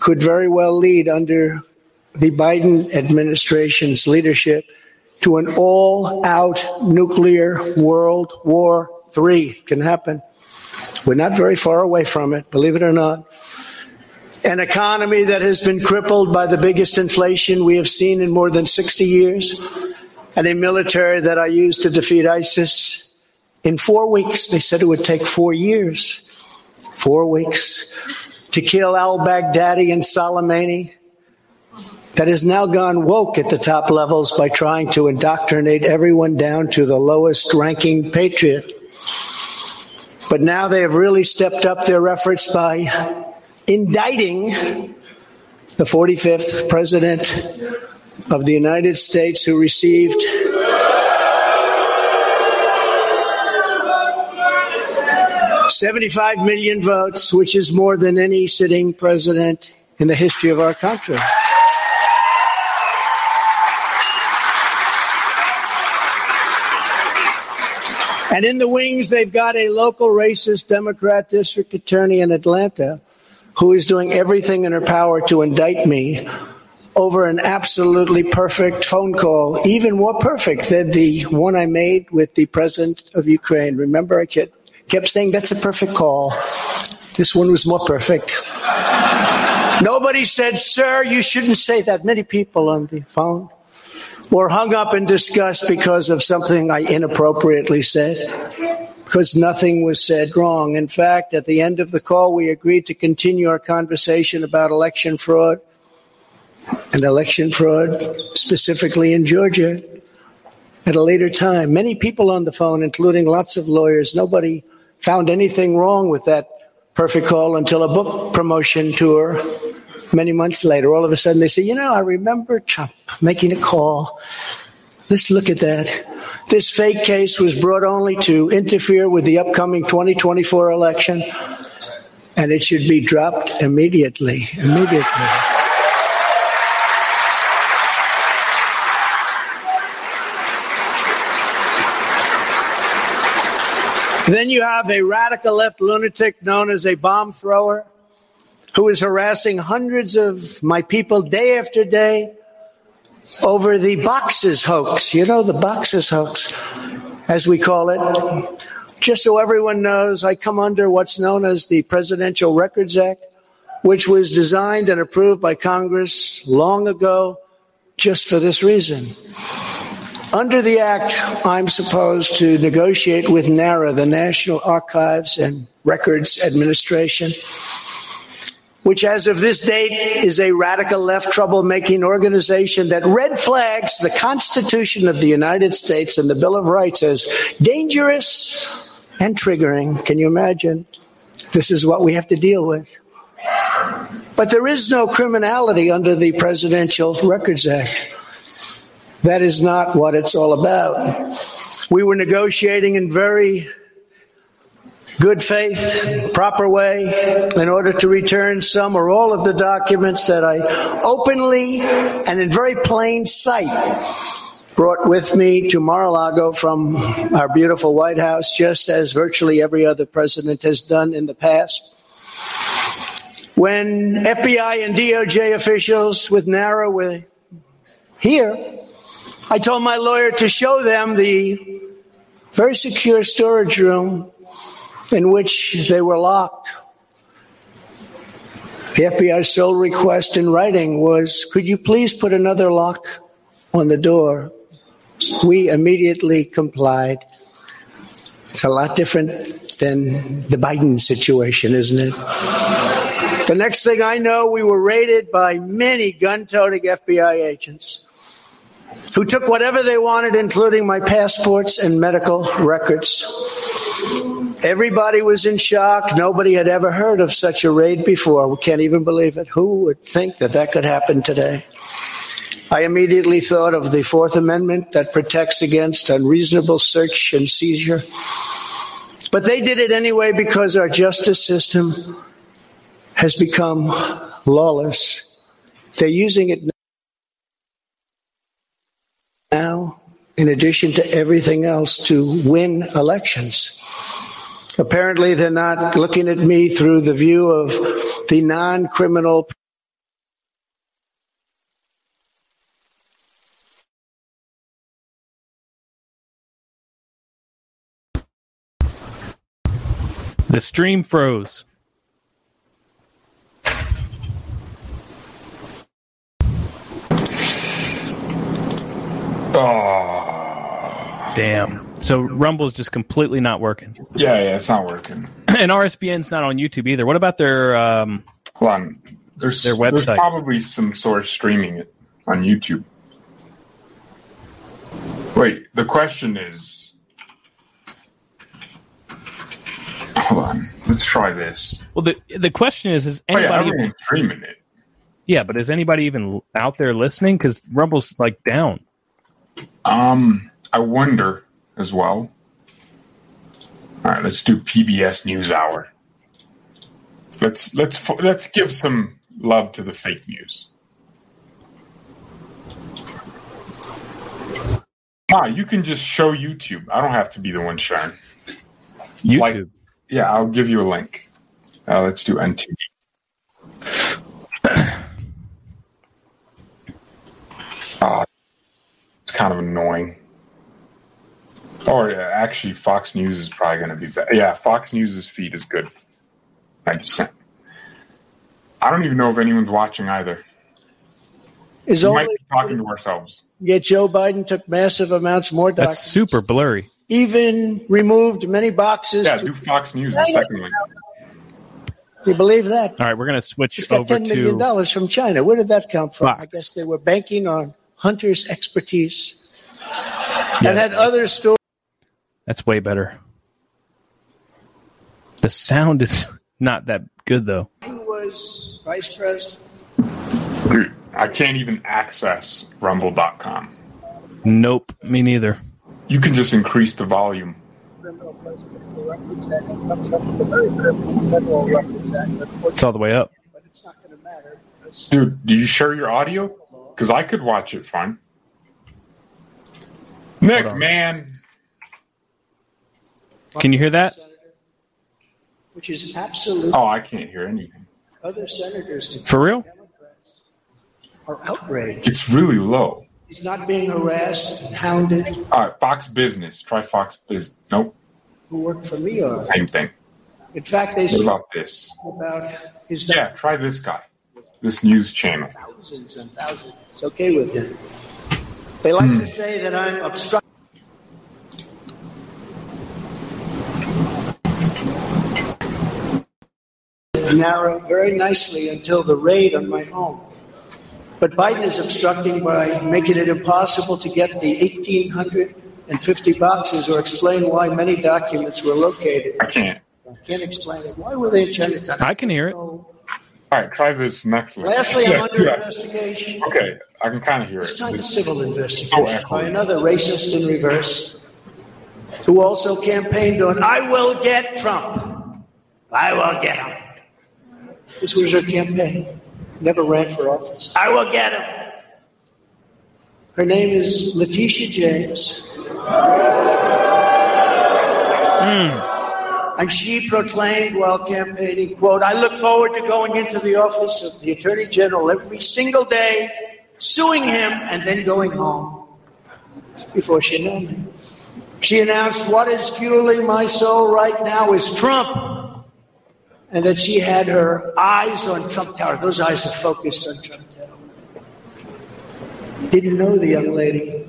S5: could very well lead under the Biden administration's leadership to an all out nuclear world war three can happen. We're not very far away from it, believe it or not. An economy that has been crippled by the biggest inflation we have seen in more than 60 years, and a military that I used to defeat ISIS in four weeks. They said it would take four years. Four weeks. to kill al Baghdadi and Soleimani that has now gone woke at the top levels by trying to indoctrinate everyone down to the lowest ranking patriot. But now they have really stepped up their efforts by indicting the 45th president of the United States who received Seventy-five million votes, which is more than any sitting president in the history of our country. And in the wings, they've got a local racist Democrat district attorney in Atlanta who is doing everything in her power to indict me over an absolutely perfect phone call, even more perfect than the one I made with the president of Ukraine. Remember, I kept, kept saying that's a perfect call. This one was more perfect. Nobody said, Sir, you shouldn't say that. Many people on the phone were hung up in disgust because of something I inappropriately said, because nothing was said wrong. In fact, at the end of the call, we agreed to continue our conversation about election fraud and election fraud, specifically in Georgia, at a later time. Many people on the phone, including lots of lawyers, nobody found anything wrong with that perfect call until a book promotion tour many months later, all of a sudden they say, you know, I remember Trump making a call. Let's look at that. This fake case was brought only to interfere with the upcoming 2024 election, and it should be dropped immediately. Immediately. Then you have a radical left lunatic known as a bomb thrower who is harassing hundreds of my people day after day over the boxes hoax. You know, the boxes hoax, as we call it. Just so everyone knows, I come under what's known as the Presidential Records Act, which was designed and approved by Congress long ago just for this reason. Under the Act, I'm supposed to negotiate with NARA, the National Archives and Records Administration, which as of this date is a radical left troublemaking organization that red flags the Constitution of the United States and the Bill of Rights as dangerous and triggering. Can you imagine? This is what we have to deal with. But there is no criminality under the Presidential Records Act. That is not what it's all about. We were negotiating in very good faith, proper way, in order to return some or all of the documents that I openly and in very plain sight brought with me to Mar-a-Lago from our beautiful White House, just as virtually every other president has done in the past. When FBI and DOJ officials with NARA were here, I told my lawyer to show them the very secure storage room in which they were locked. The FBI's sole request in writing was, could you please put another lock on the door? We immediately complied. It's a lot different than the Biden situation, isn't it? The next thing I know, we were raided by many gun toting FBI agents who took whatever they wanted, including my passports and medical records. Everybody was in shock. Nobody had ever heard of such a raid before. We can't even believe it. Who would think that that could happen today? I immediately thought of the Fourth Amendment that protects against unreasonable search and seizure. But they did it anyway because our justice system has become lawless. They're using it now, in addition to everything else, to win elections. Apparently, they're not looking at me through the view of the non criminal.
S3: The stream froze.
S4: Oh,
S3: Damn. So Rumble's just completely not working.
S4: yeah, yeah, it's not working.
S3: and RSBN's not on YouTube either. What about their um,
S4: Hold on. There's,
S3: Their
S4: there's probably some sort of streaming it on YouTube. Wait, the question is. Hold on. Let's try this.
S3: Well, the the question is: Is
S4: Oh, yeah,
S3: anybody? even,
S4: streaming it.
S3: yeah, but is anybody even out there listening? Because Rumble's like down.
S4: Um, I wonder as well. All right, let's do PBS NewsHour. Let's let's let's give some love to the fake news. Ah, you can just show YouTube. I don't have to be the one sharing.
S3: YouTube.
S4: Like- Yeah, I'll give you a link. Uh, let's do NTV. Ah, it's kind of annoying. Oh, or yeah, actually, Fox News is probably going to be better. Yeah, Fox News's feed is good. Ninety cent. I don't even know if anyone's watching either.
S5: Is
S4: We
S5: only
S4: might be talking to ourselves.
S5: yet Joe Biden took massive amounts more documents.
S3: That's super blurry.
S5: Even removed many boxes.
S4: Yeah,
S5: to-
S4: do Fox News the second link.
S5: Do you believe that?
S3: All right, we're gonna switch
S5: He's got
S3: over
S5: ten million
S3: to.
S5: dollars from China. Where did that come from?
S3: Fox.
S5: I guess they were banking on Hunter's expertise and had other stores.
S3: That's way better. The sound is not that good though.
S5: Was vice president.
S4: Dude, I can't even access rumble.com.
S3: Nope, me neither.
S4: You can just increase the volume.
S3: It's all the way up.
S5: But it's not going to matter. because
S4: Dude, do you share your audio? Because I could watch it fine. Nick, man.
S3: Can you hear that?
S5: Which is absolutely.
S4: Oh, I can't hear anything.
S5: Other senators
S3: For real?
S5: are outraged.
S4: It's really low.
S5: He's not being harassed and hounded.
S4: All right, Fox Business. Try Fox Business. Nope,
S5: Who work for me are.
S4: same thing.
S5: In fact, they
S4: What
S5: say
S4: about this?
S5: about his
S4: Yeah, try this guy. This news channel.
S5: thousands and thousands. It's okay with him. They like to hmm. say that I'm obstructing. NARA very nicely until the raid on my home. But Biden is obstructing by making it impossible to get the 1,850 boxes or explain why many documents were located.
S4: I can't.
S5: I can't explain it. Why were they in Chinatown?
S3: I can hear it.
S5: No.
S4: All right, try this next one.
S5: Lastly, I'm under
S4: yeah.
S5: investigation.
S4: Okay, I can kind of hear
S5: This
S4: it.
S5: time a civil
S4: Oh,
S5: investigation
S4: echoey.
S5: by another racist in reverse who also campaigned on, I will get Trump. I will get him. This was her campaign. Never ran for office. I will get him. Her name is Letitia James. Hmm. And she proclaimed while campaigning, quote, I look forward to going into the office of the Attorney General every single day, suing him, and then going home. Before she knew me. She announced, what is fueling my soul right now is Trump. And that she had her eyes on Trump Tower. Those eyes are focused on Trump Tower. Didn't know the young lady.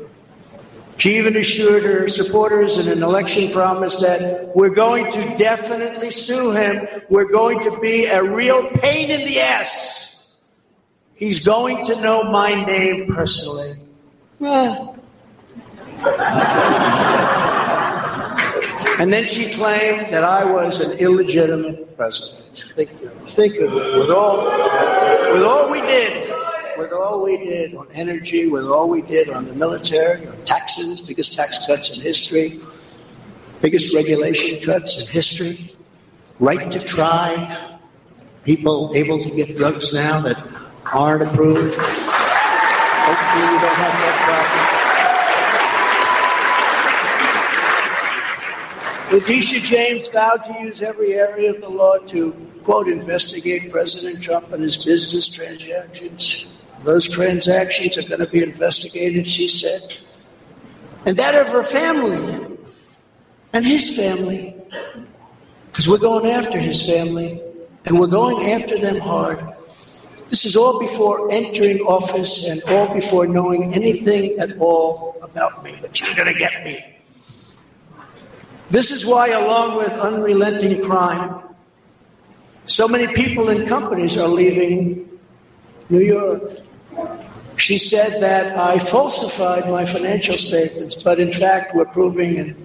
S5: She even assured her supporters in an election promise that we're going to definitely sue him. We're going to be a real pain in the ass. He's going to know my name personally. Well. And then she claimed that I was an illegitimate president. Think, think of it. With all, with all we did, with all we did on energy, with all we did on the military, on taxes, biggest tax cuts in history, biggest regulation cuts in history, right to try, people able to get drugs now that aren't approved. Hopefully, we don't have that problem. Letitia James vowed to use every area of the law to, quote, investigate President Trump and his business transactions. Those transactions are going to be investigated, she said. And that of her family and his family. Because we're going after his family and we're going after them hard. This is all before entering office and all before knowing anything at all about me. But you're going to get me. This is why, along with unrelenting crime, So many people and companies are leaving New York. She said that I falsified my financial statements, but in fact, we're proving and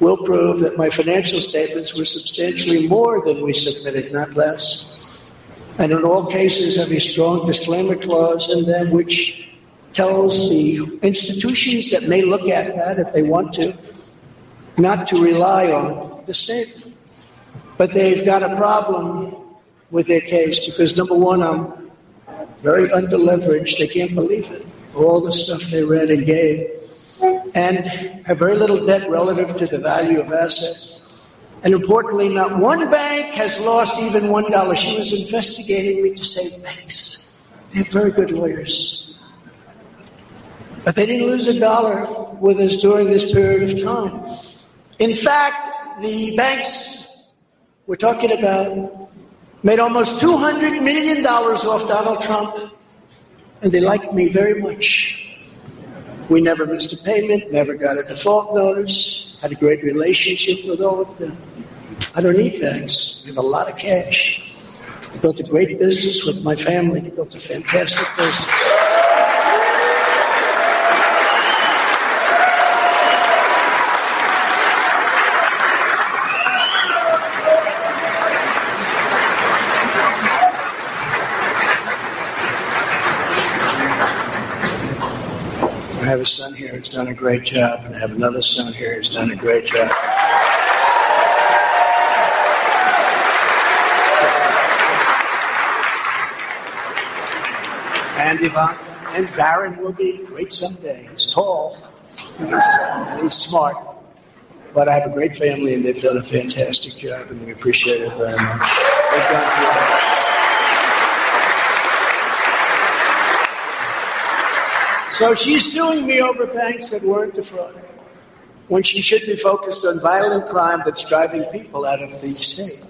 S5: will prove that my financial statements were substantially more than we submitted, not less. And in all cases, have a strong disclaimer clause in them which tells the institutions that may look at that if they want to, not to rely on the state. But they've got a problem with their case because, number one, I'm very underleveraged. They can't believe it. All the stuff they read and gave. And have very little debt relative to the value of assets. And importantly, not one bank has lost even one dollar. She was investigating me to save banks. They have very good lawyers. But they didn't lose a dollar with us during this period of time. In fact, the banks we're talking about made almost $200 million off Donald Trump, and they liked me very much. We never missed a payment, never got a default notice, had a great relationship with all of them. I don't need banks. We have a lot of cash. I built a great business with my family. Built a fantastic business. Have a son here. Who's done a great job, and I have another son here. Who's done a great job. And Ivanka and Barron will be great someday. He's tall, he's, tall, he's smart, but I have a great family, and they've done a fantastic job, and we appreciate it very much. They've done So she's suing me over banks that weren't defrauded when she should be focused on violent crime that's driving people out of the state.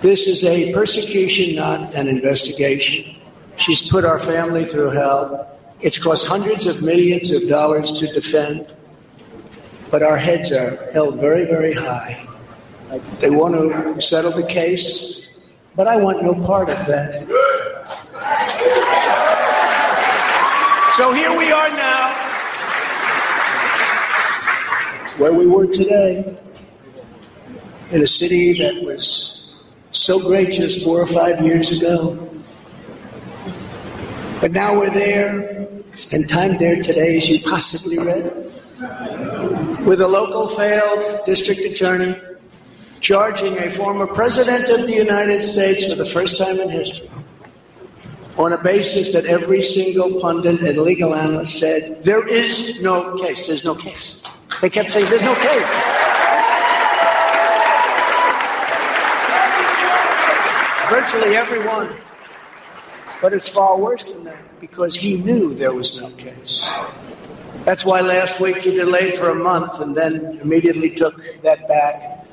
S5: This is a persecution, not an investigation. She's put our family through hell. It's cost hundreds of millions of dollars to defend, but our heads are held very, very high. They want to settle the case, but I want no part of that. So here we are now. It's where we were today. In a city that was so great just four or five years ago. But now we're there. Spend time there today, as you possibly read, with a local failed district attorney charging a former president of the United States for the first time in history on a basis that every single pundit and legal analyst said there is no case. There's no case. They kept saying there's no case. Virtually everyone. But it's far worse than that because he knew there was no case. That's why last week he delayed for a month and then immediately took that back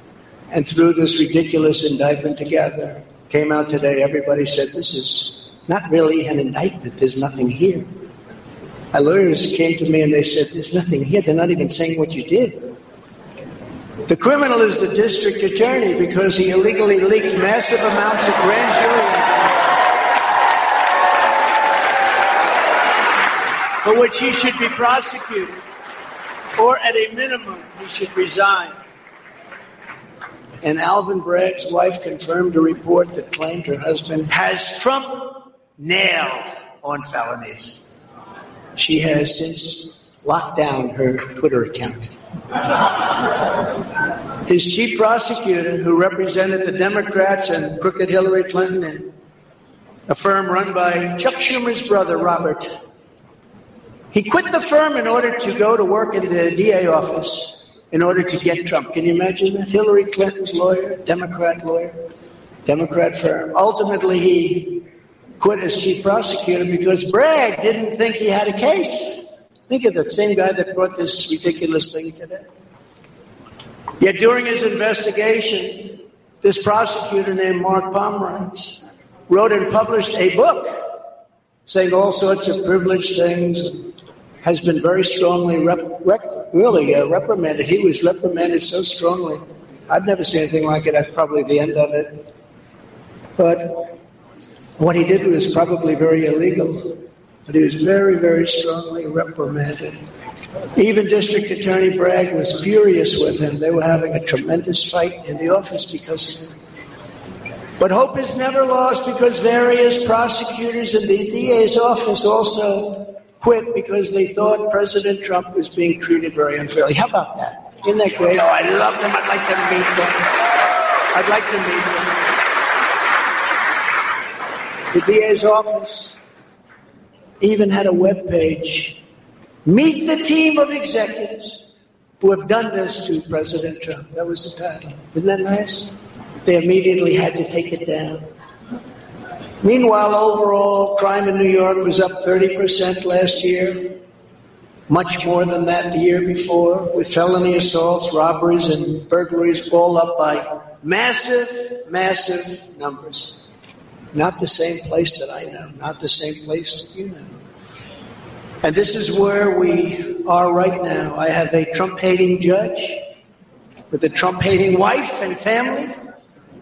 S5: and threw this ridiculous indictment together. Came out today, everybody said this is not really an indictment. There's nothing here. My lawyers came to me and they said, There's nothing here. They're not even saying what you did. The criminal is the district attorney because he illegally leaked massive amounts of grand jury for which he should be prosecuted, or at a minimum, he should resign. And Alvin Bragg's wife confirmed a report that claimed her husband has Trump nailed on felonies. She has since locked down her Twitter account. His chief prosecutor, who represented the Democrats and crooked Hillary Clinton in a firm run by Chuck Schumer's brother, Robert, he quit the firm in order to go to work in the DA office in order to get Trump. Can you imagine that? Hillary Clinton's lawyer, Democrat lawyer, Democrat firm. Ultimately, he quit as chief prosecutor because Bragg didn't think he had a case. Think of the same guy that brought this ridiculous thing today. Yet during his investigation, this prosecutor named Mark Pomerantz wrote and published a book saying all sorts of privileged things, has been very strongly rep- rep- really uh, reprimanded. He was reprimanded so strongly. I've never seen anything like it. That's probably the end of it. But what he did was probably very illegal, but he was very, very strongly reprimanded. Even District Attorney Bragg was furious with him. They were having a tremendous fight in the office because of him. But hope is never lost because various prosecutors in the DA's office also quit because they thought President Trump was being treated very unfairly. How about that? Isn't that great? Oh, I love them. I'd like to meet them. I'd like to meet them. The DA's office even had a web page. Meet the team of executives who have done this to President Trump. That was the title. Isn't that nice? They immediately had to take it down. Meanwhile, overall crime in New York was up 30% last year, much more than that the year before, with felony assaults, robberies, and burglaries all up by massive, massive numbers. Not the same place that I know, not the same place that you know. And this is where we are right now. I have a Trump hating judge with a Trump hating wife and family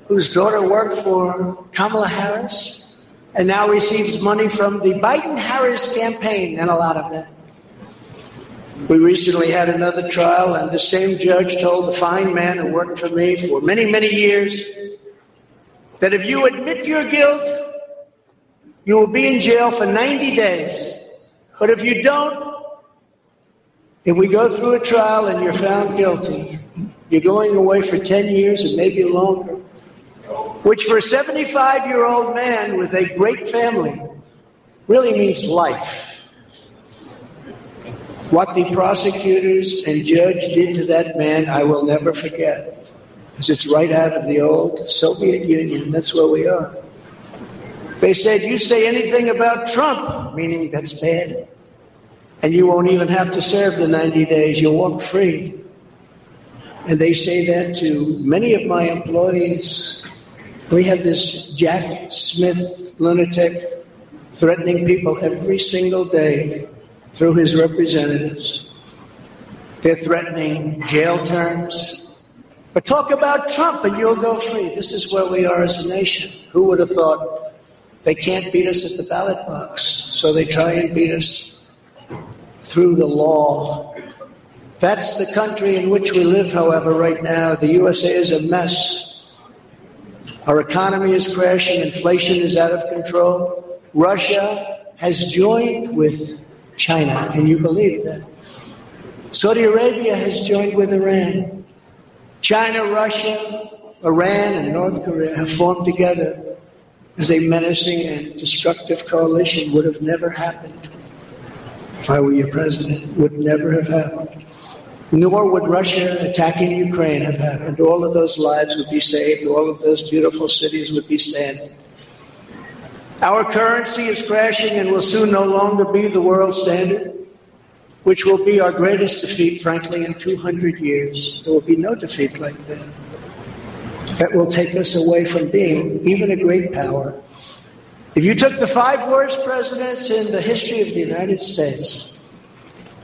S5: whose daughter worked for Kamala Harris and now receives money from the Biden Harris campaign and a lot of it. We recently had another trial, and the same judge told the fine man who worked for me for many, many years that if you admit your guilt, you will be in jail for 90 days. But if you don't, if we go through a trial and you're found guilty, you're going away for 10 years and maybe longer which for a 75 year old man with a great family really means life. What the prosecutors and judge did to that man, I will never forget. Because it's right out of the old Soviet Union. That's where we are. They said, You say anything about Trump, meaning that's bad. And you won't even have to serve the 90 days. You'll walk free. And they say that to many of my employees we have this Jack Smith lunatic threatening people every single day through his representatives. They're threatening jail terms. But talk about Trump and you'll go free. This is where we are as a nation. Who would have thought they can't beat us at the ballot box, so they try and beat us through the law. That's the country in which we live, however, right now. The USA is a mess. Our economy is crashing, inflation is out of control. Russia has joined with China. Can you believe that? Saudi Arabia has joined with Iran. China, Russia, Iran, and North Korea have formed together as a menacing and destructive coalition. Would have never happened if I were your president. Would never have happened. Nor would Russia attacking Ukraine have happened. All of those lives would be saved. All of those beautiful cities would be standing. Our currency is crashing and will soon no longer be the world standard, which will be our greatest defeat, frankly, in 200 years. There will be no defeat like that. That will take us away from being even a great power. If you took the five worst presidents in the history of the United States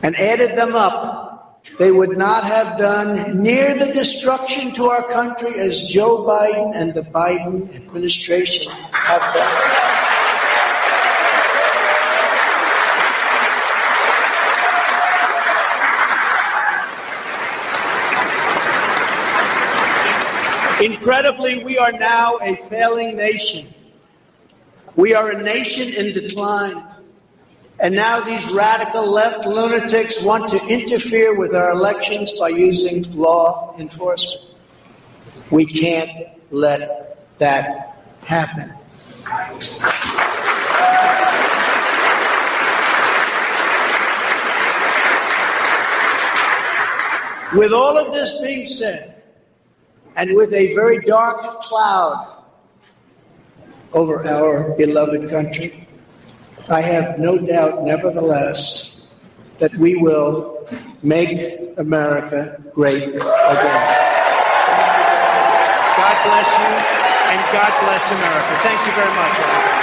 S5: and added them up, they would not have done near the destruction to our country as Joe Biden and the Biden administration have done. Incredibly, we are now a failing nation. We are a nation in decline. And now these radical left lunatics want to interfere with our elections by using law enforcement. We can't let that happen. With all of this being said, and with a very dark cloud over our beloved country, I have no doubt, nevertheless, that we will make America great again. God bless you, and God bless America. Thank you very much,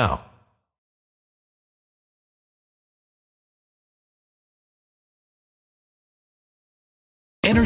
S6: now.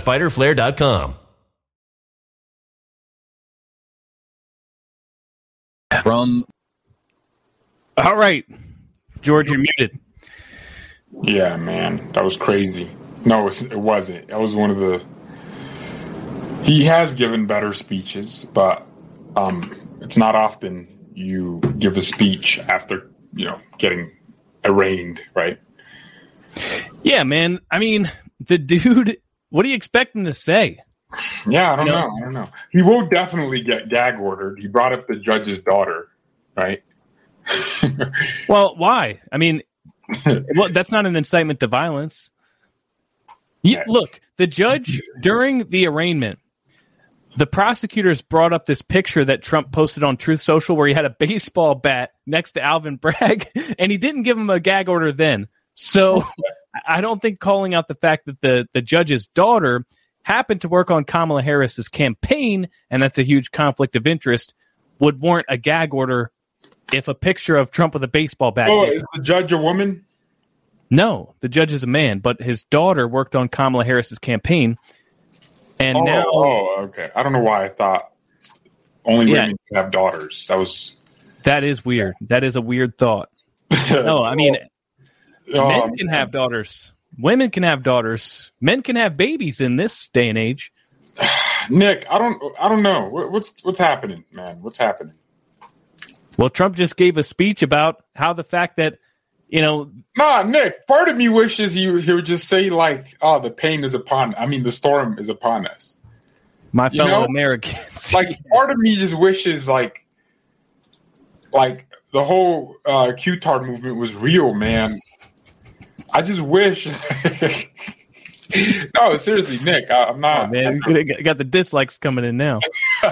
S6: www.fighterflare.com.
S7: From
S3: All right, George, you're muted.
S4: Yeah, man, that was crazy. No, it wasn't. That was one of the. He has given better speeches, but um, it's not often you give a speech after you know getting arraigned, right?
S3: Yeah, man. I mean, the dude. What do you expect him to say?
S4: Yeah, I don't
S3: No.
S4: know. I don't know. He will definitely get gag ordered. He brought up the judge's daughter, right?
S3: Well, why? I mean, well, that's not an incitement to violence. You,
S4: Yeah.
S3: look, the judge during the arraignment, the prosecutors brought up this picture that Trump posted on Truth Social where he had a baseball bat next to Alvin Bragg, and he didn't give him a gag order then. So I don't think calling out the fact that the, the judge's daughter happened to work on Kamala Harris's campaign, and that's a huge conflict of interest, would warrant a gag order if a picture of Trump with a baseball bat.
S4: oh, is the judge a woman?
S3: no, the judge is a man, but his daughter worked on Kamala Harris's campaign, and
S4: oh,
S3: now
S4: oh, okay. I don't know why I thought only
S3: Yeah.
S4: women have daughters. That was
S3: that is weird. That is a weird thought. No, I mean,
S4: Oh,
S3: men can have daughters. Women can have daughters. Men can have babies in this day and age.
S4: Nick, I don't, I don't know what's what's happening, man. What's happening?
S3: Well, Trump just gave a speech about how the fact that you know
S4: Nah, Nick. Part of me wishes he he would just say like, "Oh, the pain is upon. I mean, the storm is upon us."
S3: my
S4: You
S3: fellow
S4: know?
S3: Americans.
S4: Like, part of me just wishes like, like the whole uh, QTAR movement was real, man. I just wish. no, seriously, Nick, I, am not.
S3: Oh, man, you got the dislikes coming in now.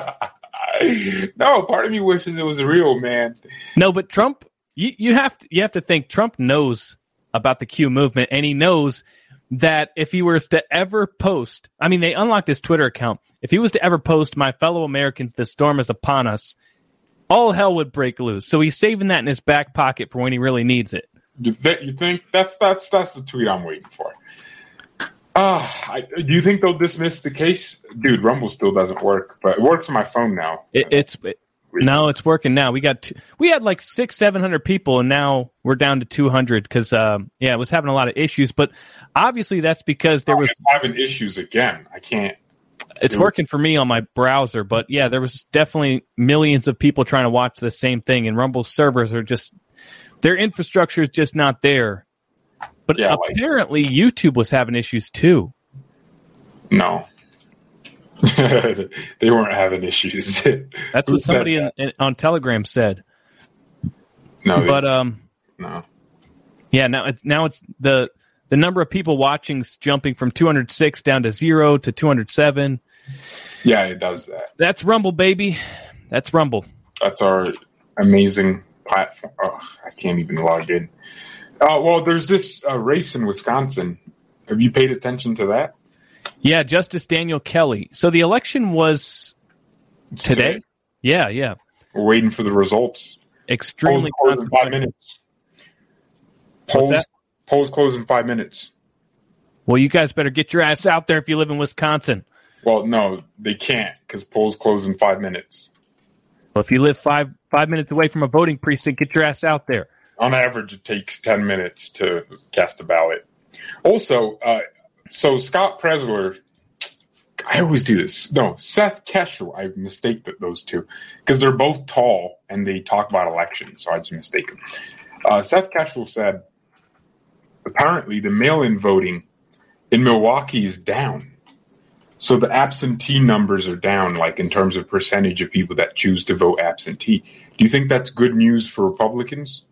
S4: no, part of me wishes it was real, man.
S3: No, but Trump, you, you have to you have to think Trump knows about the Q movement, and he knows that if he was to ever post, I mean, they unlocked his Twitter account. If he was to ever post, "My fellow Americans, the storm is upon us," all hell would break loose. So he's saving that in his back pocket for when he really needs it.
S4: You, th- you think that's that's that's the tweet I'm waiting for? Uh, I, do you think they'll dismiss the case? Dude, Rumble still doesn't work, but it works on my phone now.
S3: It, it's it, no, it's working now. We got two, we had like six, seven hundred people, and now we're down to two hundred because um, yeah, it was having a lot of issues. But obviously, that's because there was
S4: having issues again. I can't.
S3: It's working for me on my browser, but yeah, there was definitely millions of people trying to watch the same thing, and Rumble servers are just their infrastructure is just not there. But yeah, apparently, like, YouTube was having issues too.
S4: No, they weren't having issues.
S3: That's what somebody in, in, on Telegram said.
S4: No,
S3: but um,
S4: no.
S3: Yeah, now it's now it's the the number of people watching jumping from 206 down to zero to 207.
S4: Yeah, it does that.
S3: That's Rumble, baby. That's Rumble.
S4: That's our amazing platform. Oh, I can't even log in. Uh, well, there's this uh, race in Wisconsin. Have you paid attention to that?
S3: Yeah, Justice Daniel Kelly. So the election was today. today. Yeah, yeah.
S4: We're waiting for the results.
S3: Extremely
S4: polls in five minutes. Polls polls close in five minutes.
S3: Well, you guys better get your ass out there if you live in Wisconsin.
S4: Well, no, they can't because polls close in five minutes.
S3: Well, if you live five five minutes away from a voting precinct, get your ass out there
S4: on average, it takes 10 minutes to cast a ballot. Also, uh, so Scott Presler, I always do this. No, Seth Keshel, I mistake those two because they're both tall and they talk about elections, so I just mistake them. Uh, Seth Keshel said apparently the mail in voting in Milwaukee is down. So the absentee numbers are down, like in terms of percentage of people that choose to vote absentee. Do you think that's good news for Republicans?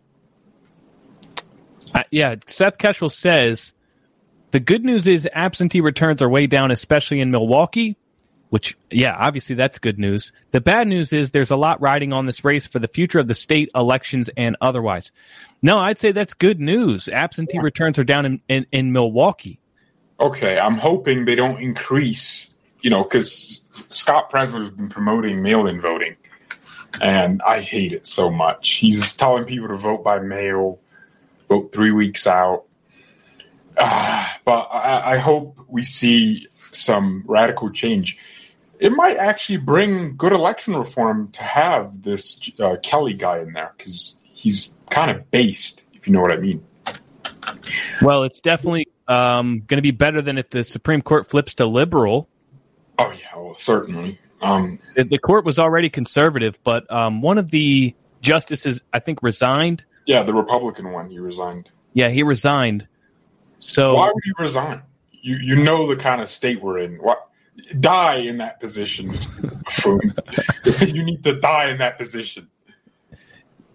S3: Uh, yeah, Seth Keshel says the good news is absentee returns are way down, especially in Milwaukee. Which, yeah, obviously that's good news. The bad news is there's a lot riding on this race for the future of the state elections and otherwise. No, I'd say that's good news. Absentee returns are down in, in, in Milwaukee.
S4: Okay, I'm hoping they don't increase, you know, because Scott Presler has been promoting mail in voting, and I hate it so much. He's telling people to vote by mail vote three weeks out. Uh, but I, I hope we see some radical change. It might actually bring good election reform to have this uh, Kelly guy in there because he's kind of based, if you know what I mean.
S3: Well, it's definitely um, going to be better than if the Supreme Court flips to liberal.
S4: Oh yeah, well certainly. Um,
S3: the, the, court was already conservative, but um, one of the justices, I think, resigned
S4: yeah, the Republican one. He resigned.
S3: Yeah, he resigned. So
S4: why would he resign? You you know the kind of state we're in. What die in that position? you need to die in that position.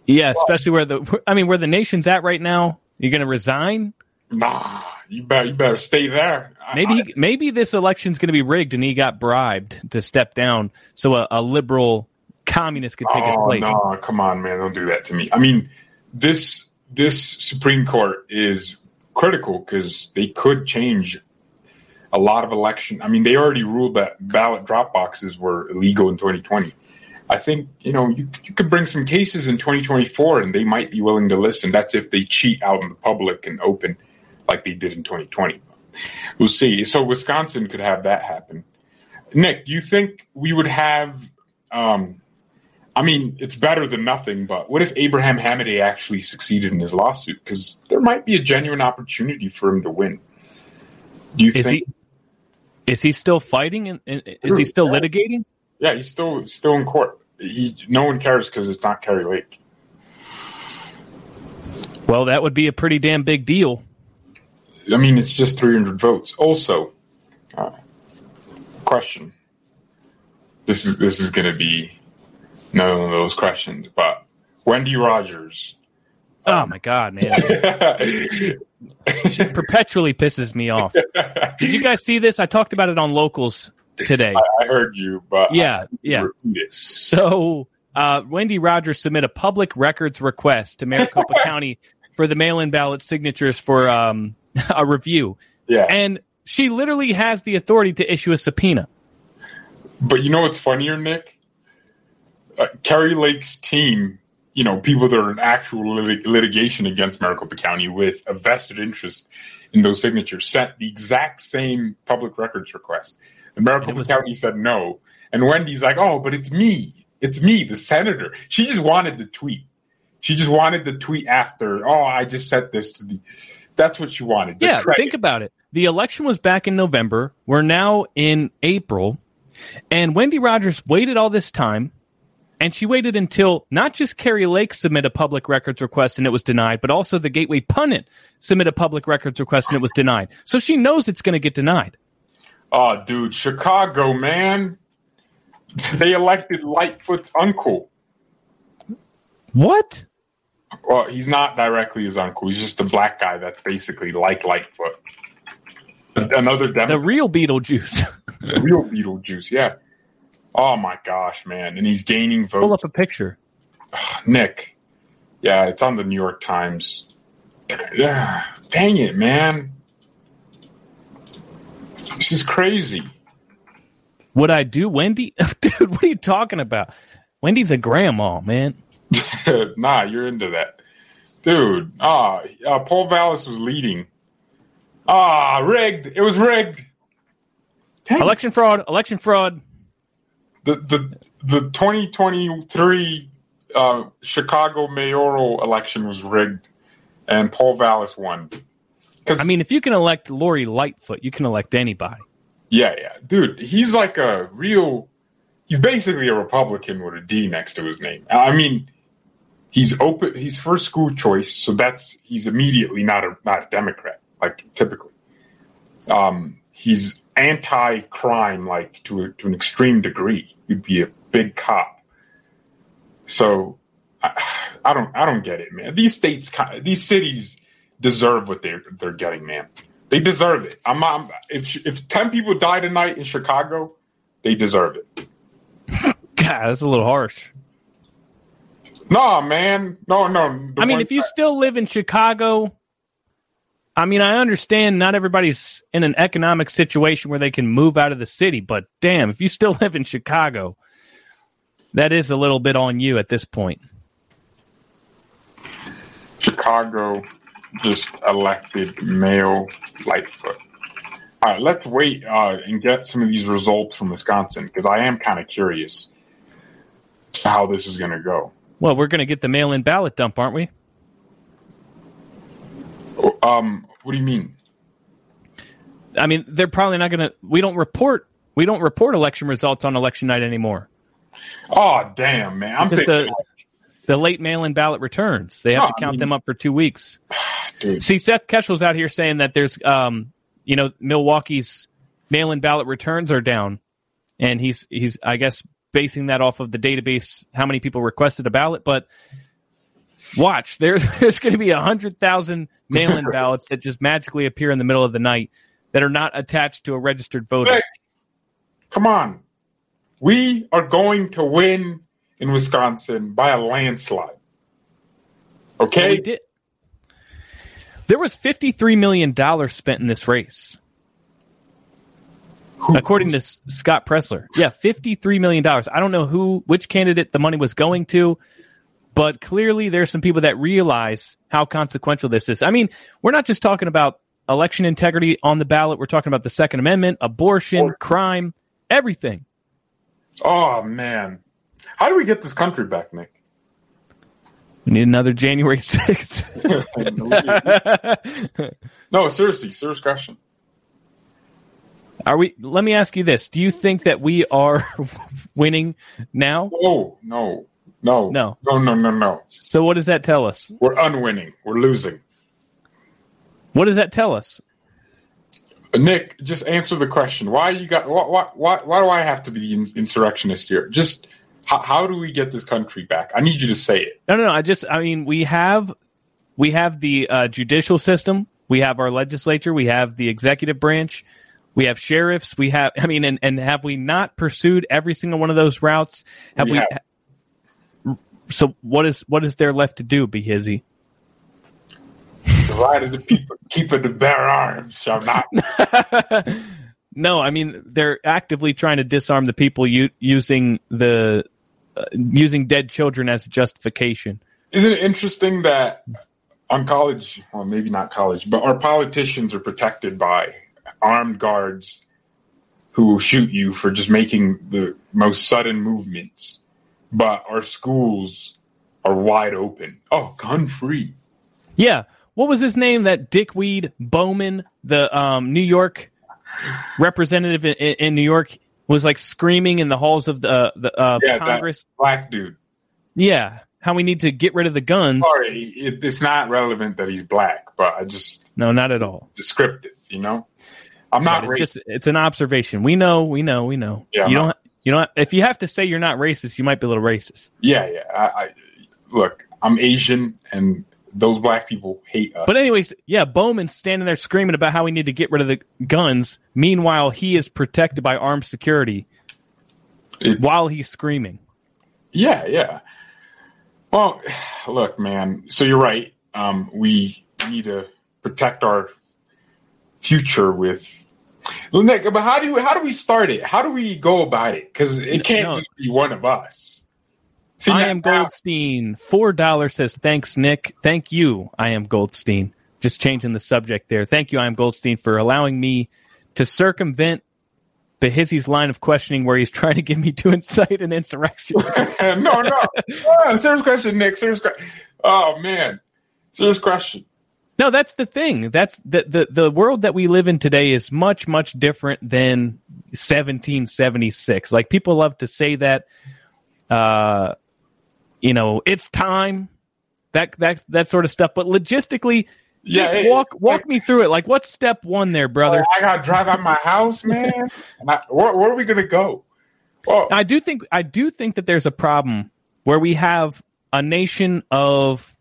S3: Yeah, especially where the I mean where the nation's at right now. You're going to resign?
S4: Nah, you better you better stay there.
S3: Maybe he, maybe this election's going to be rigged and he got bribed to step down so a, a liberal communist could take
S4: oh,
S3: his place.
S4: Nah, come on, man, don't do that to me. I mean, this this Supreme Court is critical because they could change a lot of election. I mean, they already ruled that ballot drop boxes were illegal in 2020. I think you know you you could bring some cases in 2024, and they might be willing to listen. That's if they cheat out in the public and open like they did in 2020. We'll see. So Wisconsin could have that happen. Nick, do you think we would have um, I mean, it's better than nothing, but what if Abraham Hamadeh actually succeeded in his lawsuit? Because there might be a genuine opportunity for him to win. Do you
S3: is
S4: think?
S3: He, is he still fighting? And is he still
S4: yeah.
S3: litigating?
S4: Yeah, he's still still in court. He, no one cares because it's not Kari Lake.
S3: Well, that would be a pretty damn big deal.
S4: I mean, it's just 300 votes. Also, uh, question. This is this is going to be none of those questions. But Wendy Rogers.
S3: Oh my god, man! she, she perpetually pisses me off. Did you guys see this? I talked about it on locals today.
S4: I, I heard you, but
S3: yeah, yeah. So uh, Wendy Rogers submit a public records request to Maricopa County for the mail-in ballot signatures for um, a review.
S4: Yeah,
S3: and she literally has the authority to issue a subpoena.
S4: But you know what's funnier, Nick? Uh, Kari Lake's team, you know, people that are in actual lit- litigation against Maricopa County with a vested interest in those signatures, sent the exact same public records request. And Maricopa was- County said no. And Wendy's like, oh, but it's me. It's me, the senator. She just wanted the tweet. She just wanted the tweet after, oh, I just sent this to the. That's what she wanted.
S3: Yeah, credit. think about it. The election was back in November. We're now in April. And Wendy Rogers waited all this time. And she waited until not just Kari Lake submit a public records request and it was denied, but also the Gateway Pundit submit a public records request and it was denied. So she knows it's going to get denied.
S4: Oh, dude, Chicago, man. They elected Lightfoot's uncle.
S3: What?
S4: Well, he's not directly his uncle. He's just a black guy that's basically like Lightfoot. Another Democrat.
S3: The real Beetlejuice.
S4: real Beetlejuice, yeah. Oh my gosh, man! And he's gaining votes.
S3: Pull up a picture,
S4: Nick. Yeah, it's on the New York Times. Yeah, dang it, man! This is crazy.
S3: Would I do Wendy? Dude, what are you talking about? Wendy's a grandma, man.
S4: nah, you're into that, dude. Ah, uh, Paul Vallas was leading. Ah, rigged. It was rigged.
S3: Dang. Election fraud. Election fraud.
S4: The the the 2023 uh, Chicago mayoral election was rigged, and Paul Vallas won.
S3: I mean, if you can elect Lori Lightfoot, you can elect anybody.
S4: Yeah, yeah, dude. He's like a real. He's basically a Republican with a D next to his name. I mean, he's open. He's first school choice, so that's he's immediately not a not a Democrat like typically. Um, he's anti-crime, like to a, to an extreme degree. You'd be a big cop. So I, I don't I don't get it, man. These states, these cities deserve what they're they're getting, man. They deserve it. I'm, I'm if if ten people die tonight in Chicago, they deserve it.
S3: God, that's a little harsh.
S4: No, man. No, no.
S3: I mean, if you still live in Chicago, I mean, I understand not everybody's in an economic situation where they can move out of the city, but damn, if you still live in Chicago, that is a little bit on you at this point.
S4: Chicago just elected Mayo Lightfoot. All right, let's wait uh, and get some of these results from Wisconsin because I am kind of curious how this is going to go.
S3: Well, we're going to get the mail in ballot dump, aren't we?
S4: Um, what do you mean?
S3: I mean, they're probably not going to. We don't report. We don't report election results on election night anymore.
S4: Oh damn, man! I'm
S3: because the, the late mail-in ballot returns. They have no, to count I mean, them up for two weeks. Dude. See, Seth Keshel's out here saying that there's, um, you know, Milwaukee's mail-in ballot returns are down, and he's he's I guess basing that off of the database how many people requested a ballot, but watch there's there's going to be a hundred thousand mail-in ballots that just magically appear in the middle of the night that are not attached to a registered voter. Hey,
S4: come on, we are going to win in Wisconsin by a landslide. Okay.
S3: There was fifty-three million dollars spent in this race. According to Scott Presler. Yeah, $53 million. I don't know who, which candidate the money was going to. But clearly, there's some people that realize how consequential this is. I mean, we're not just talking about election integrity on the ballot. We're talking about the Second Amendment, abortion, or- crime, everything.
S4: Oh man, how do we get this country back, Nick?
S3: We need another January 6th.
S4: no, seriously, serious question.
S3: Are we? Let me ask you this: Do you think that we are winning now?
S4: No, no. No.
S3: No.
S4: No, no, no, no.
S3: So what does that tell us?
S4: We're unwinning. We're losing.
S3: What does that tell us?
S4: Nick, just answer the question. Why you got why why why, why do I have to be the insurrectionist here? Just How, how do we get this country back? I need you to say it.
S3: No, no, no. I just, I mean, we have, we have the uh, judicial system, we have our legislature, we have the executive branch, we have sheriffs, we have, I mean, and, and have we not pursued every single one of those routes? Have
S4: We
S3: we?
S4: have.
S3: So what is what is there left to do, Behizzy?
S4: The right of the people, keeper to bear arms shall not.
S3: No, I mean they're actively trying to disarm the people u- using the uh, using dead children as a justification.
S4: Isn't it interesting that on college, well, maybe not college, but our politicians are protected by armed guards who will shoot you for just making the most sudden movements, but our schools are wide open. Oh, gun free.
S3: Yeah, what was his name? That dickweed Bowman, the um, New York representative in, in New York, was like screaming in the halls of the the uh,
S4: Yeah,
S3: Congress.
S4: black dude.
S3: Yeah, how we need to get rid of the guns.
S4: Sorry, it, it's not relevant that he's black, but I just
S3: No, not at all.
S4: descriptive. You know, I'm not
S3: it's
S4: racist.
S3: just it's an observation. We know, we know, we know.
S4: Yeah,
S3: you
S4: I'm
S3: don't. You don't. If you have to say you're not racist, you might be a little racist.
S4: yeah, yeah. I, I look. I'm Asian, and those black people hate us.
S3: But anyways, yeah, Bowman's standing there screaming about how we need to get rid of the guns. Meanwhile, he is protected by armed security
S4: It's-
S3: while he's screaming.
S4: Yeah, yeah. Well, look, man. So you're right. Um, we need to protect our future with. Well, Nick, but how do you, how do we start it? How do we go about it? Because it can't
S3: No.
S4: just be one of us. See,
S3: I
S4: now-
S3: am Goldstein. Four dollars says thanks, Nick. Thank you. I am Goldstein. Just changing the subject there. Thank you. I am Goldstein for allowing me to circumvent Behizzy's line of questioning where he's trying to get me to incite an insurrection.
S4: no, no. Ah, serious question, Nick. Serious question. Oh man, serious question.
S3: No, that's the thing. That's the, the the world that we live in today is much much different than 1776. Like people love to say that uh you know, it's time. That that that sort of stuff, but logistically
S4: Yeah,
S3: just
S4: it-
S3: walk walk me through it. Like what's step 1 there, brother?
S4: I gotta drive out my house, man. I- where, where are we gonna go? Well,
S3: I do think I do think that there's a problem where we have a nation of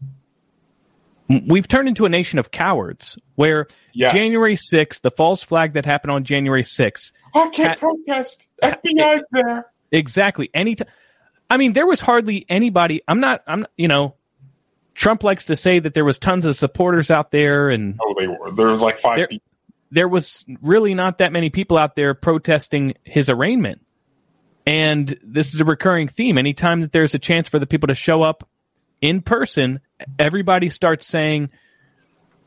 S3: we've turned into a nation of cowards where
S4: Yes.
S3: January 6th, the false flag that happened on January 6th,
S4: I can't protest. FBI's there.
S3: exactly any t- I mean there was hardly anybody I'm not I'm you know Trump likes to say that there was tons of supporters out there and
S4: Oh, they were. There was like five
S3: There-
S4: people.
S3: there was really not that many people out there protesting his arraignment. And this is a recurring theme. Anytime that there's a chance for the people to show up in person, everybody starts saying,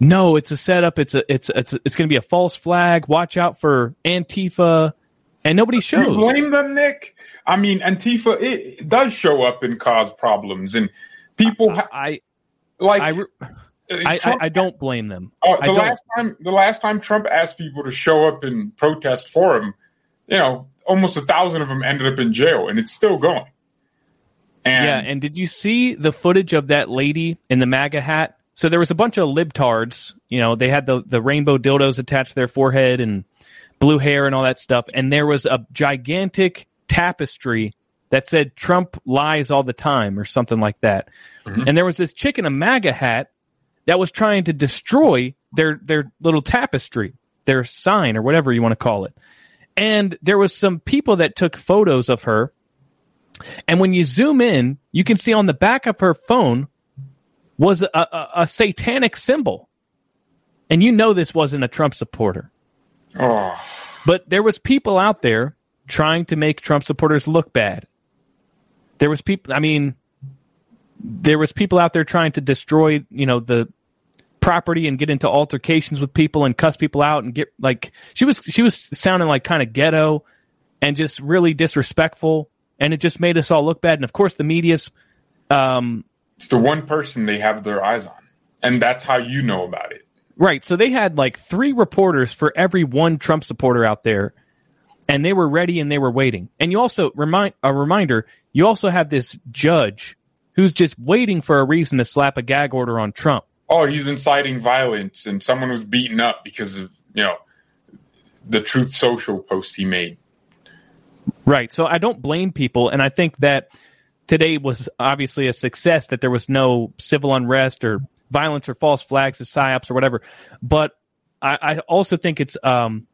S3: "No, it's a setup. It's a it's it's it's going to be a false flag. Watch out for Antifa." And nobody
S4: You
S3: shows.
S4: blame them, Nick? I mean, Antifa it, it does show up and cause problems, and people ha-
S3: I
S4: like.
S3: I, I, I
S4: Trump-
S3: I don't blame them.
S4: uh, the last time, the last time Trump asked people to show up and protest for him, you know, almost a thousand of them ended up in jail, and it's still going. And
S3: yeah, and did you see the footage of that lady in the MAGA hat? So there was a bunch of libtards. You know, they had the the rainbow dildos attached to their forehead and blue hair and all that stuff. And there was a gigantic tapestry that said "Trump lies all the time" or something like that. Mm-hmm. And there was this chick in a MAGA hat that was trying to destroy their their little tapestry, their sign or whatever you want to call it. And there was some people that took photos of her and when you zoom in, you can see on the back of her phone was a, a, a satanic symbol. And you know this wasn't a Trump supporter.
S4: oh,
S3: But there was people out there trying to make Trump supporters look bad. There was people I mean there was people out there trying to destroy, you know, the property and get into altercations with people and cuss people out and get like she was she was sounding like kind of ghetto and just really disrespectful and it just made us all look bad and of course the media's um
S4: it's the one person they have their eyes on, and that's how you know about it.
S3: Right. So they had like three reporters for every one Trump supporter out there, and they were ready and they were waiting. And you also remind a reminder, you also have this judge who's just waiting for a reason to slap a gag order on Trump.
S4: Oh, he's inciting violence, and someone was beaten up because of you know the Truth Social post he made.
S3: Right. So I don't blame people, and I think that today was obviously a success that there was no civil unrest or violence or false flags or psyops or whatever. But I, I also think it's um,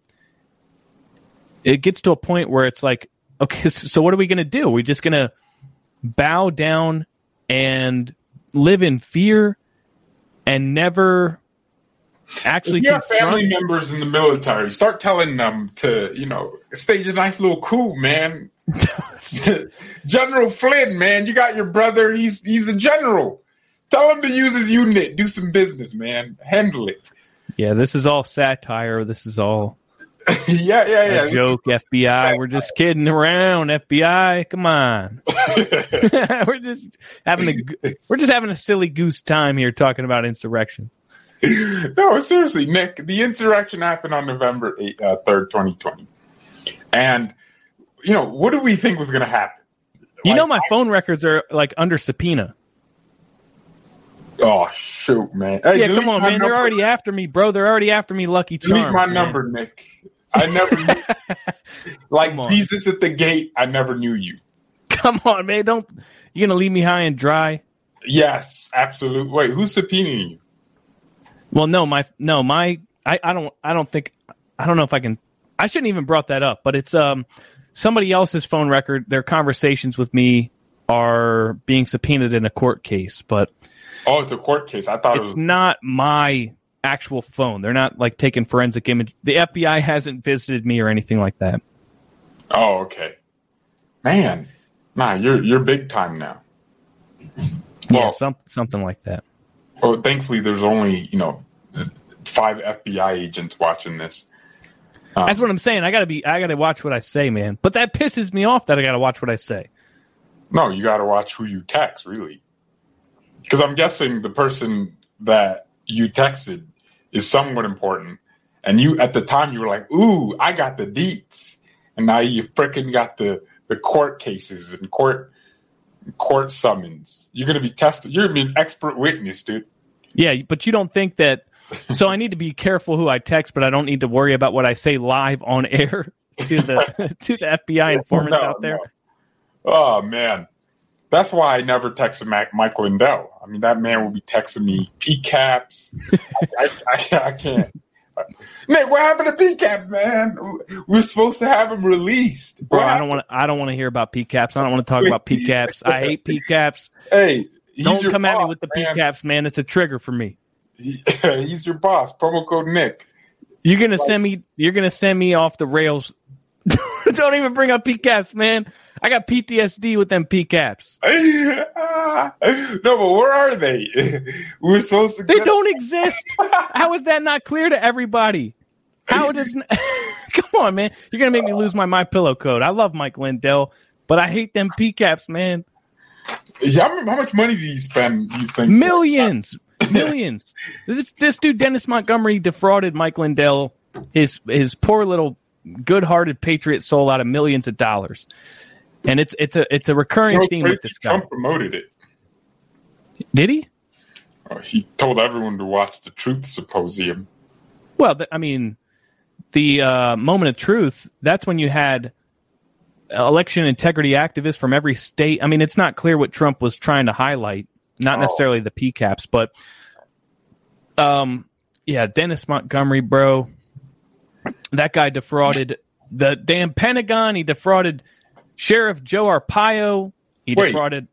S3: it gets to a point where it's like, okay, so what are we going to do? Are we just going to bow down and live in fear and never actually
S4: if you have
S3: confront-
S4: family members in the military, start telling them to, you know, stage a nice little coup, man. general Flynn, man, you got your brother. He's he's a general. Tell him to use his unit. Do some business, man. Handle it.
S3: Yeah, this is all satire. This is all
S4: yeah, yeah, yeah.
S3: joke. FBI, we're just kidding around. FBI, come on. we're just having a we're just having a silly goose time here talking about insurrection.
S4: no, seriously, Nick. The insurrection happened on November uh, third, twenty twenty, and you know what do we think was going to happen?
S3: You
S4: Like,
S3: know, my phone records are like under subpoena.
S4: Oh shoot, man! Hey,
S3: yeah, come on, man. They're already after me, bro. They're already after me. Lucky Charms.
S4: Delete my
S3: man.
S4: number, Nick. I never knew. like Jesus at the gate. I never knew you.
S3: Come on, man. Don't You're gonna leave me high and dry?
S4: Yes, absolutely. Wait, who's subpoenaing you?
S3: Well, no, my no, my I, I don't I don't think I don't know if I can I shouldn't even brought that up, but it's um somebody else's phone record. Their conversations with me are being subpoenaed in a court case, but
S4: Oh, it's a court case. I thought it
S3: it's
S4: was.
S3: not my actual phone. They're not like taking forensic image. The FBI hasn't visited me or anything like that.
S4: Oh, okay. Man, nah, you're you're big time now.
S3: yeah,
S4: Well,
S3: some, something like that.
S4: Well, thankfully, there's only you know five FBI agents watching this. Um,
S3: That's what I'm saying. I gotta be. I gotta watch what I say, man. But that pisses me off that I gotta watch what I say.
S4: No, you got to watch who you text, really, because I'm guessing the person that you texted is somewhat important, and you at the time you were like, "Ooh, I got the deets," and now you freaking got the the court cases and court court summons. You're gonna be tested. You're gonna be an expert witness, dude.
S3: Yeah, but you don't think that. So I need to be careful who I text, but I don't need to worry about what I say live on air to the to the FBI informants
S4: No,
S3: out there.
S4: no. Oh man, that's why I never texted Mac, Mike Lindell. I mean, that man will be texting me PCAPs. I, I, I, I can't. Man, what happened to PCAP, man? We're supposed to have him released.
S3: Bro, I don't want. I don't want to hear about PCAPs. I don't want to talk about PCAPs. I hate PCAPs.
S4: Hey, he's
S3: Don't come at me with the
S4: man.
S3: PCAPs, man. It's a trigger for me.
S4: he's your boss. Promo code Nick.
S3: You're gonna send me. You're gonna send me off the rails. don't even bring up PCAPs, man. I got PTSD with them PCAPs.
S4: no, but where are they? We're supposed to.
S3: They
S4: get-
S3: don't exist. How is that not clear to everybody? How does? Come on, man. You're gonna make me lose my my pillow code. I love Mike Lindell, but I hate them PCAPs, man.
S4: Yeah, how how much money did he spend? You think
S3: Millions, millions. This this dude Dennis Montgomery defrauded Mike Lindell, his his poor little good-hearted patriot soul, out of millions of dollars. And it's it's a it's a recurring theme with this guy.
S4: Trump promoted it.
S3: Did he?
S4: Uh, He told everyone to watch the Truth Symposium.
S3: Well, I mean, the uh, moment of truth. That's when you had election integrity activists from every state. I mean, it's not clear what Trump was trying to highlight. Not
S4: Oh.
S3: necessarily the PCAPs, but um, yeah, Dennis Montgomery, bro. That guy defrauded the damn Pentagon. He defrauded Sheriff Joe Arpaio. He
S4: Wait.
S3: defrauded.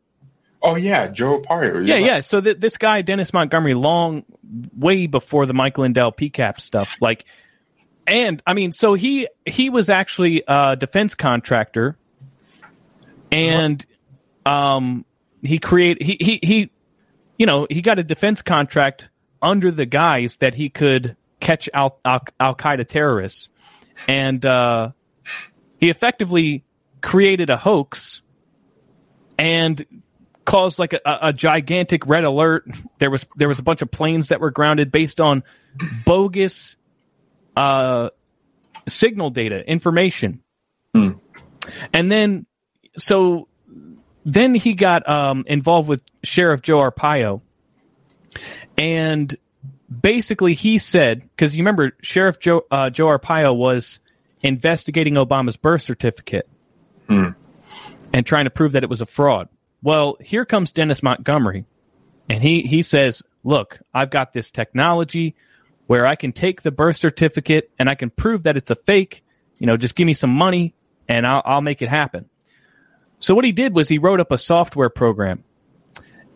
S4: Oh yeah, Joe Arpaio.
S3: Yeah, yeah. So th- this guy, Dennis Montgomery, long way before the Mike Lindell PCAP stuff, like, and I mean, so he he was actually a defense contractor, and um, he create he he he, you know, he got a defense contract under the guise that he could catch Al Al Qaeda terrorists, and uh, he effectively created a hoax and caused like a, a gigantic red alert. There was there was a bunch of planes that were grounded based on bogus uh, signal data information, and then so then he got um, involved with Sheriff Joe Arpaio, and basically he said because you remember Sheriff Joe uh, Joe Arpaio was investigating Obama's birth certificate
S4: Hmm.
S3: and trying to prove that it was a fraud. Well, here comes Dennis Montgomery, and he he says, "Look, I've got this technology where I can take the birth certificate and I can prove that it's a fake. You know, just give me some money and I'll, I'll make it happen." So what he did was he wrote up a software program,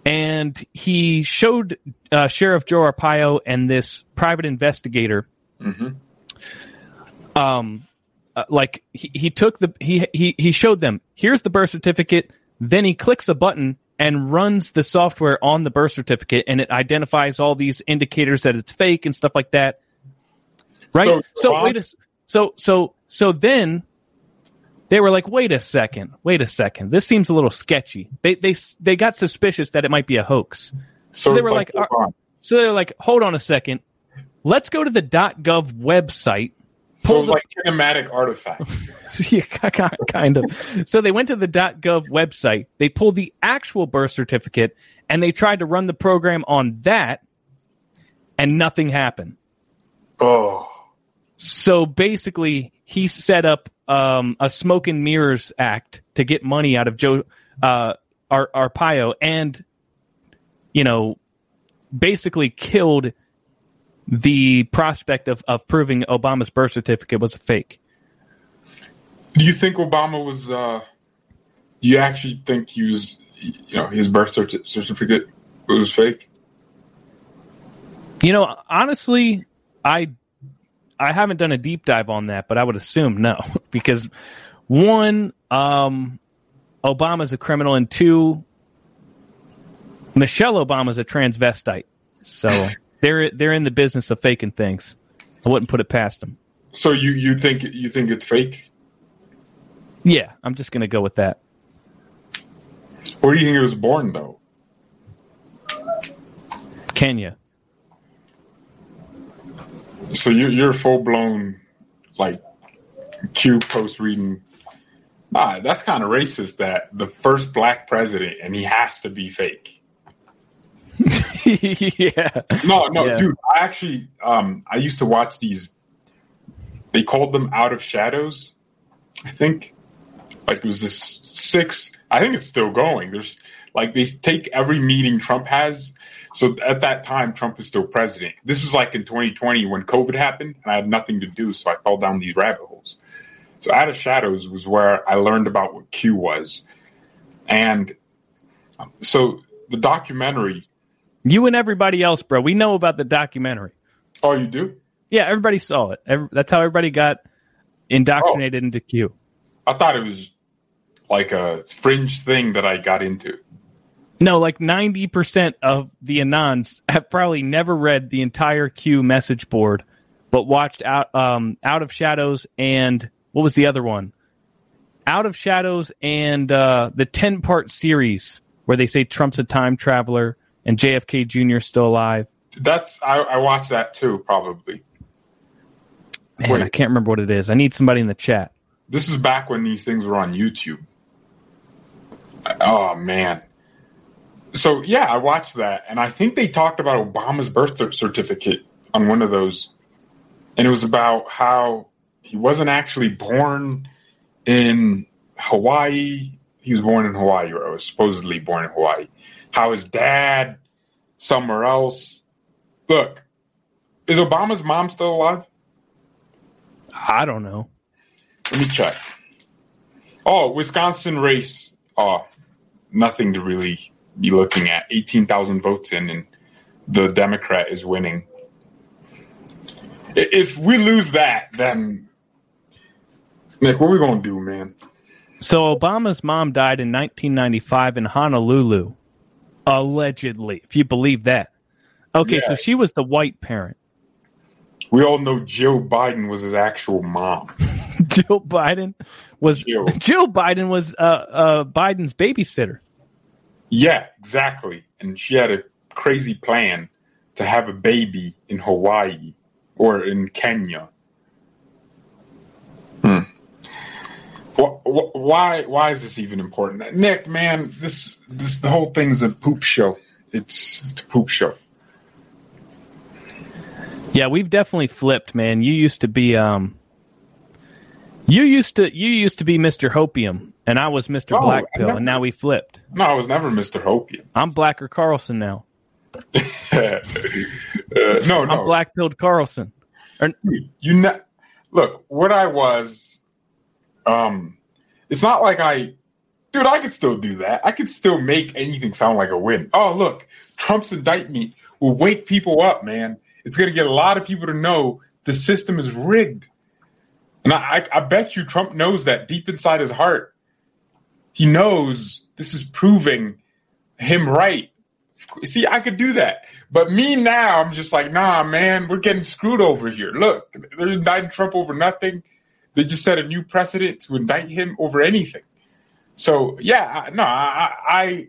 S3: and he showed uh, Sheriff Joe Arpaio and this private investigator um uh, like he, he took the he, he he showed them here's the birth certificate then he clicks a button and runs the software on the birth certificate and it identifies all these indicators that it's fake and stuff like that. Right?
S4: So,
S3: so, wait a so so so then they were like wait a second wait a second. This seems a little sketchy. They they they got suspicious that it might be a hoax. So, they were like,
S4: hold
S3: "Are-
S4: on.
S3: so they were like hold on a second. Let's go to the gov website
S4: so it's like kinematic artifacts.
S3: yeah, kind of. So they went to the .gov website. They pulled the actual birth certificate, and they tried to run the program on that, and nothing happened.
S4: oh,
S3: So basically, he set up um, a smoke and mirrors act to get money out of Joe uh, Ar- Arpaio, and you know, basically killed the prospect of, of proving Obama's birth certificate was a fake.
S4: do you think Obama was? uh Do you actually think he was? You know, his birth certificate was fake.
S3: You know, honestly, I I haven't done a deep dive on that, but I would assume no, because one, um, Obama's a criminal, and two, Michelle Obama's a transvestite, so they're they're in the business of faking things. I wouldn't put it past them.
S4: So you you think you think it's fake?
S3: Yeah, I'm just gonna go with that.
S4: Where do you think it was born though?
S3: Kenya.
S4: So you're you're full blown like Q post reading. Ah, that's kind of racist. That the first black president and he has to be fake.
S3: yeah.
S4: No, no,
S3: Yeah.
S4: dude. I actually, um, I used to watch these. They called them Out of Shadows. I think, like it was this six. I think it's still going. There's like they take every meeting Trump has. So at that time, Trump was still president. This was like in 2020 when COVID happened, and I had nothing to do, so I fell down these rabbit holes. So Out of Shadows was where I learned about what Q was, and so the documentary.
S3: You and everybody else, bro. We know about the documentary.
S4: Oh, you do?
S3: Yeah, everybody saw it. Every, that's how everybody got indoctrinated into Q.
S4: I thought it was like a fringe thing that I got into.
S3: No, like 90% of the Anons have probably never read the entire Q message board, but watched out um, Out of Shadows and what was the other one? Out of Shadows and uh, the 10 part series where they say Trump's a time traveler and JFK Jr. still alive.
S4: That's I, I watched that too. Probably
S3: Man,
S4: Wait.
S3: I can't remember what it is. I need somebody in the chat.
S4: this is back when these things were on YouTube. Oh man! So yeah, I watched that, and I think they talked about Obama's birth certificate on one of those, and it was about how he wasn't actually born in Hawaii. He was born in Hawaii, or was supposedly born in Hawaii. How his dad somewhere else. Look, is Obama's mom still alive?
S3: I don't know.
S4: Let me check. Oh, Wisconsin race. Oh, nothing to really be looking at. 18,000 votes in, and the Democrat is winning. If we lose that, then. Nick, what are we going to do, man?
S3: So Obama's mom died in 1995 in Honolulu, allegedly, if you believe that. Okay,
S4: Yeah.
S3: so she was the white parent.
S4: We all know Joe Biden was his actual mom.
S3: Jill Biden was
S4: Jill.
S3: Jill Biden was uh, uh, Biden's babysitter.
S4: Yeah, exactly. And she had a crazy plan to have a baby in Hawaii or in Kenya. Why? Why is this even important, Nick? Man, this this the whole thing's a poop show. It's, it's a poop show.
S3: Yeah, we've definitely flipped, man. You used to be um You used to you used to be Mr. Hopium, and I was Mr.
S4: No,
S3: Black Pill, and now we flipped.
S4: No, I was never Mr. Hopium.
S3: I'm Blacker Carlson now.
S4: uh, no, no.
S3: I'm Black Pilled Carlson. Or,
S4: you ne- look what I was. Um, it's not like I, dude. I could still do that. I could still make anything sound like a win. Oh, look, Trump's indictment will wake people up, man. It's going to get a lot of people to know the system is rigged. And I, I, I bet you Trump knows that deep inside his heart. He knows this is proving him right. See, I could do that. But me now, I'm just like, nah, man, we're getting screwed over here. Look, they're indicting Trump over nothing. They just set a new precedent to indict him over anything. So yeah, no, I, I,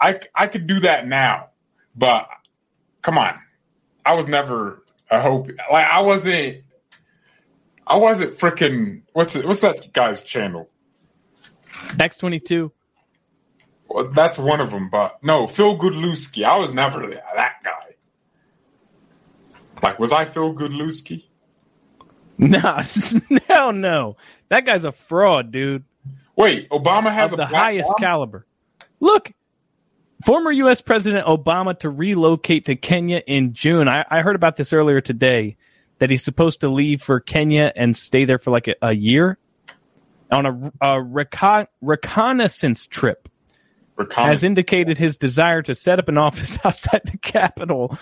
S4: I, I could do that now. But come on, I was never a hope. Like I wasn't. I wasn't freaking. What's it? What's that guy's channel?
S3: X22.
S4: Well, that's one of them, but no, Phil Godlewski. I was never that guy. Like, was I Phil Godlewski?
S3: Nah, hell no. That guy's a fraud, dude.
S4: Wait, Obama has
S3: the highest
S4: mom?
S3: caliber. Look, former U.S. President Obama to relocate to Kenya in June. I, I heard about this earlier today that he's supposed to leave for Kenya and stay there for like a, a year on a, a recon, reconnaissance trip. Has indicated his desire to set up an office outside the capital.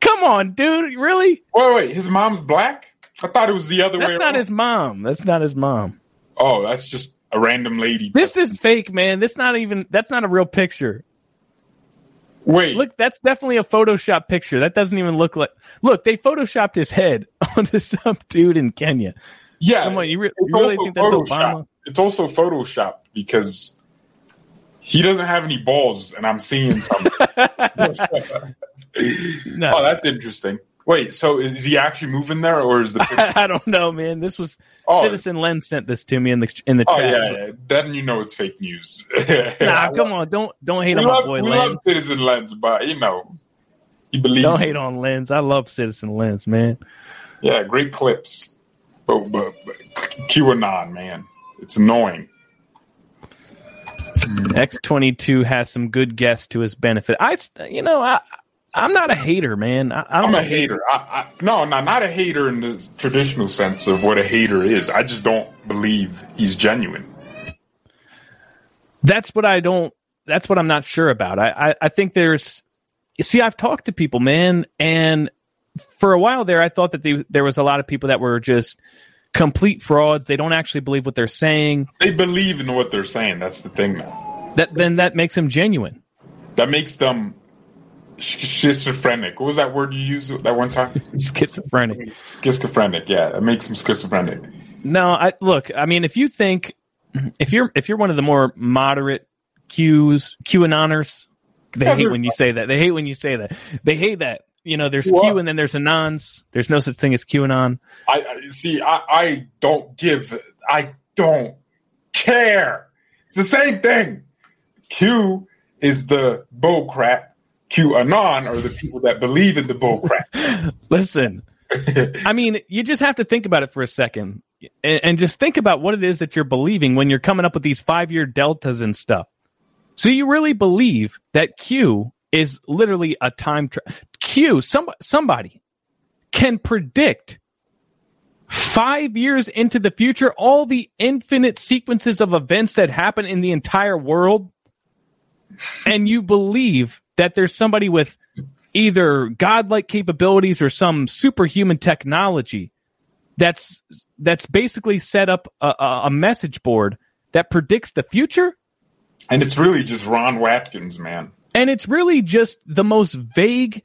S3: Come on, dude, really?
S4: Wait, wait, his mom's black? I thought it was the other way
S3: That's not
S4: around.
S3: his mom. That's not his mom.
S4: Oh, that's just a random lady.
S3: This is fake, man. That's not even. That's not a real picture.
S4: Wait,
S3: look, that's definitely a Photoshop picture. That doesn't even look like. Look, they photoshopped his head onto some dude in Kenya.
S4: Yeah,
S3: come on, you, re- you really think that's
S4: Photoshop.
S3: Obama?
S4: It's also Photoshop because he doesn't have any balls, and I'm seeing something. Oh, that's interesting. Wait, so is he actually moving there, or is the picture?
S3: I don't know, man. This was
S4: Oh.
S3: Citizen Len sent this to me in the in the
S4: oh
S3: chat.
S4: yeah, yeah, then you know it's fake news.
S3: Nah, come on, don't don't hate
S4: we
S3: on my
S4: love,
S3: boy
S4: we love Citizen Lens, but you know he believes.
S3: Don't hate on Lens. I love Citizen Lens, man.
S4: Yeah, great clips, but, but, but QAnon, man, it's annoying.
S3: X twenty two has some good guests to his benefit. I, you know, I I'm not a hater, man. I, I don't
S4: I'm
S3: know
S4: a hater. I, I, no, no, not a hater in the traditional sense of what a hater is. I just don't believe he's genuine.
S3: that's what I don't. That's what I'm not sure about. I, I, I think there's. See, I've talked to people, man, and for a while there, I thought that they, there was a lot of people that were just complete frauds. They don't actually believe what they're saying.
S4: They believe in what they're saying. That's the thing, now.
S3: That then that makes them genuine.
S4: That makes them schizophrenic. What was that word you used that one time?
S3: Schizophrenic.
S4: Schizophrenic. Yeah, that makes them schizophrenic.
S3: No, I look. I mean, if you think if you're if you're one of the more moderate Qs QAnoners, they
S4: Yeah,
S3: hate when you say that. They hate when you say that. They hate that. You know, there's
S4: What?
S3: Q and then there's Anons. There's no such thing as Q QAnon.
S4: I, I see. I, I don't give. I don't care. It's the same thing. Q is the bull crap. Q anon are the people that believe in the bull crap.
S3: Listen, I mean, you just have to think about it for a second and, and just think about what it is that you're believing when you're coming up with these five year deltas and stuff. So you really believe that Q is literally a time tra- Q, some, somebody can predict five years into the future all the infinite sequences of events that happen in the entire world and you believe that there's somebody with either godlike capabilities or some superhuman technology that's that's basically set up a, a, a message board that predicts the future
S4: And it's really just Ron Watkins, man.
S3: and it's really just the most vague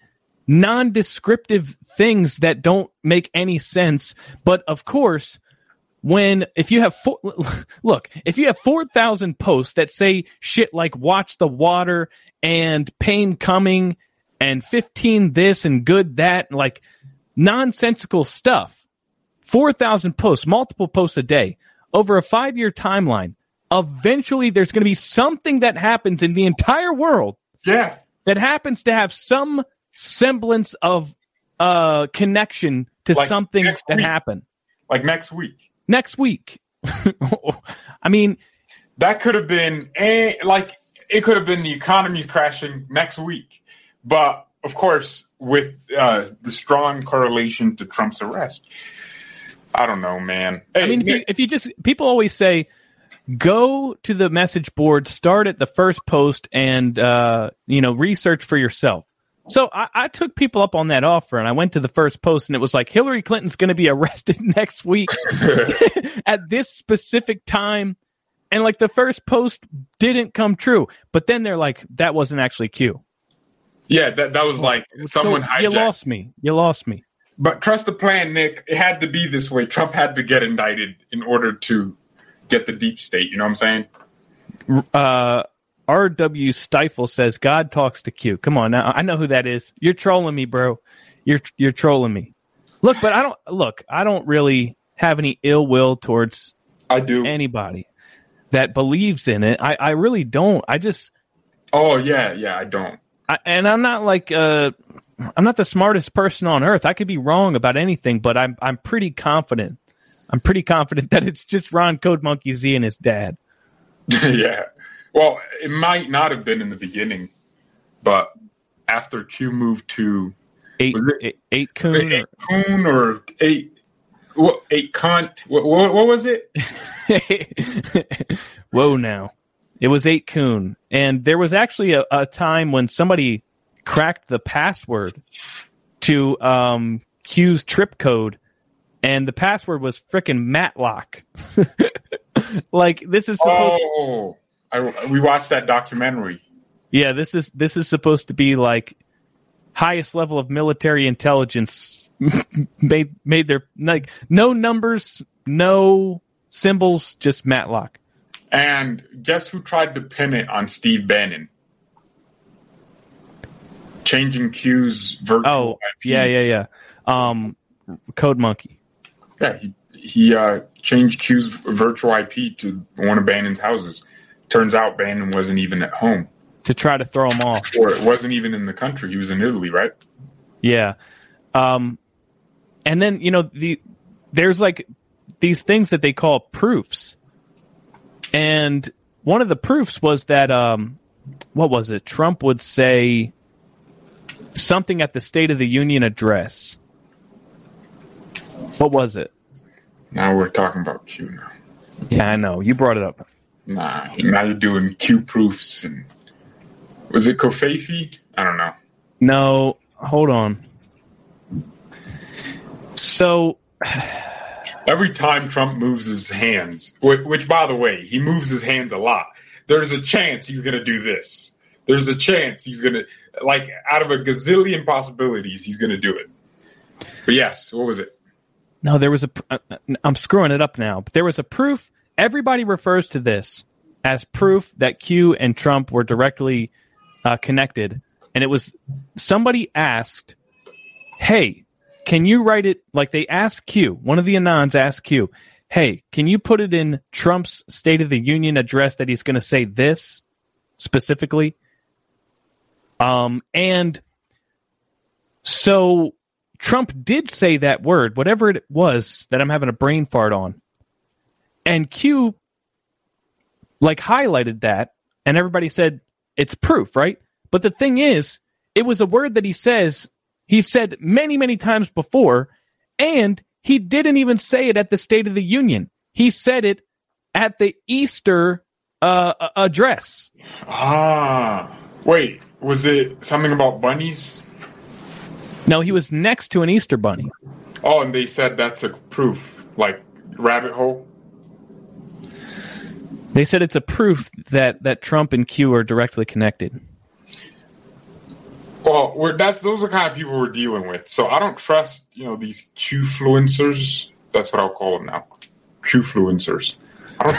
S3: non-descriptive things that don't make any sense but of course when if you have four, look if you have 4000 posts that say shit like watch the water and pain coming and 15 this and good that like nonsensical stuff 4000 posts multiple posts a day over a 5 year timeline eventually there's going to be something that happens in the entire world
S4: Yeah.
S3: that happens to have some semblance of uh connection to
S4: Like
S3: something that
S4: week.
S3: happened
S4: Like next week.
S3: Next week. I mean,
S4: that could have been a, like it could have been the economy's crashing next week, but of course, with uh, the strong correlation to Trump's arrest, I don't know, man.
S3: Hey, I mean, if you, if you just people always say go to the message board, start at the first post, and uh, you know research for yourself. So I, I, took people up on that offer, and I went to the first post, and it was like Hillary Clinton's going to be arrested next week at this specific time, and like the first post didn't come true. But then they're like, that wasn't actually Q.
S4: Yeah, that that was like someone
S3: so You lost me. You lost me.
S4: But trust the plan, Nick. It had to be this way. Trump had to get indicted in order to get the deep state. You know what I'm saying?
S3: Uh, R.W. Stifle says God talks to Q. Come on now, I know who that is. You're trolling me, bro. You're you're trolling me. Look, but I don't look. I don't really have any ill will towards.
S4: I do
S3: anybody that believes in it. I I really don't. I just.
S4: Oh yeah, yeah. I don't.
S3: I, and I'm not like uh, I'm not the smartest person on earth. I could be wrong about anything, but I'm I'm pretty confident. I'm pretty confident that it's just Ron Code Monkey Z and his dad.
S4: yeah. Well, it might not have been in the beginning, but after Q moved to
S3: eight eight, 8kun,
S4: eight coon or eight what eight cunt? What, what, what was it?
S3: Whoa! Now it was 8kun, and there was actually a, a time when somebody cracked the password to um, Q's trip code, and the password was freaking Matlock. like this is supposed.
S4: Oh, I, we watched that documentary.
S3: Yeah, this is this is supposed to be like highest level of military intelligence made made their like no numbers, no symbols, just Matlock.
S4: And guess who tried to pin it on Steve Bannon? changing Q's virtual. Oh, IP.
S3: yeah, yeah, yeah. Um, Code Monkey.
S4: Yeah, he he uh, changed Q's virtual IP to one of Bannon's houses. Turns out Bannon wasn't even at home
S3: to try to throw him off,
S4: or it wasn't even in the country. He was in Italy, right?
S3: Yeah. Um, and then you know the there's like these things that they call proofs, and one of the proofs was that um, what was it? Trump would say something at the State of the Union address. What was it?
S4: Now we're talking about Q now.
S3: Yeah, I know. You brought it up.
S4: Nah, now you're doing Q proofs and was it Covfefe? I don't know.
S3: No, hold on. So
S4: every time Trump moves his hands, which, which by the way, he moves his hands a lot. There's a chance he's going to do this. There's a chance he's going to like out of a gazillion possibilities, he's going to do it. But yes, what was it?
S3: No, there was a. Uh, uh, I'm screwing it up now. But there was a proof. Everybody refers to this as proof that Q and Trump were directly uh, connected, and it was somebody asked, "Hey, can you write it?" Like they asked Q. One of the anons asked Q, "Hey, can you put it in Trump's State of the Union address that he's going to say this specifically?" Um, and so Trump did say that word, whatever it was that I'm having a brain fart on. And Q like highlighted that and everybody said it's proof, right? But the thing is, it was a word that he says he said many, many times before, and he didn't even say it at the State of the Union. He said it at the Easter uh, address.
S4: Ah, wait. Was it something about bunnies?
S3: No, he was next to an Easter bunny.
S4: Oh, and they said that's a proof, like rabbit hole.
S3: They said it's a proof that that Trump and Q are directly connected.
S4: Well, that's those are the kind of people we're dealing with. So I don't trust you know these Q-fluencers. That's what I'll call them now, Q influencers. I don't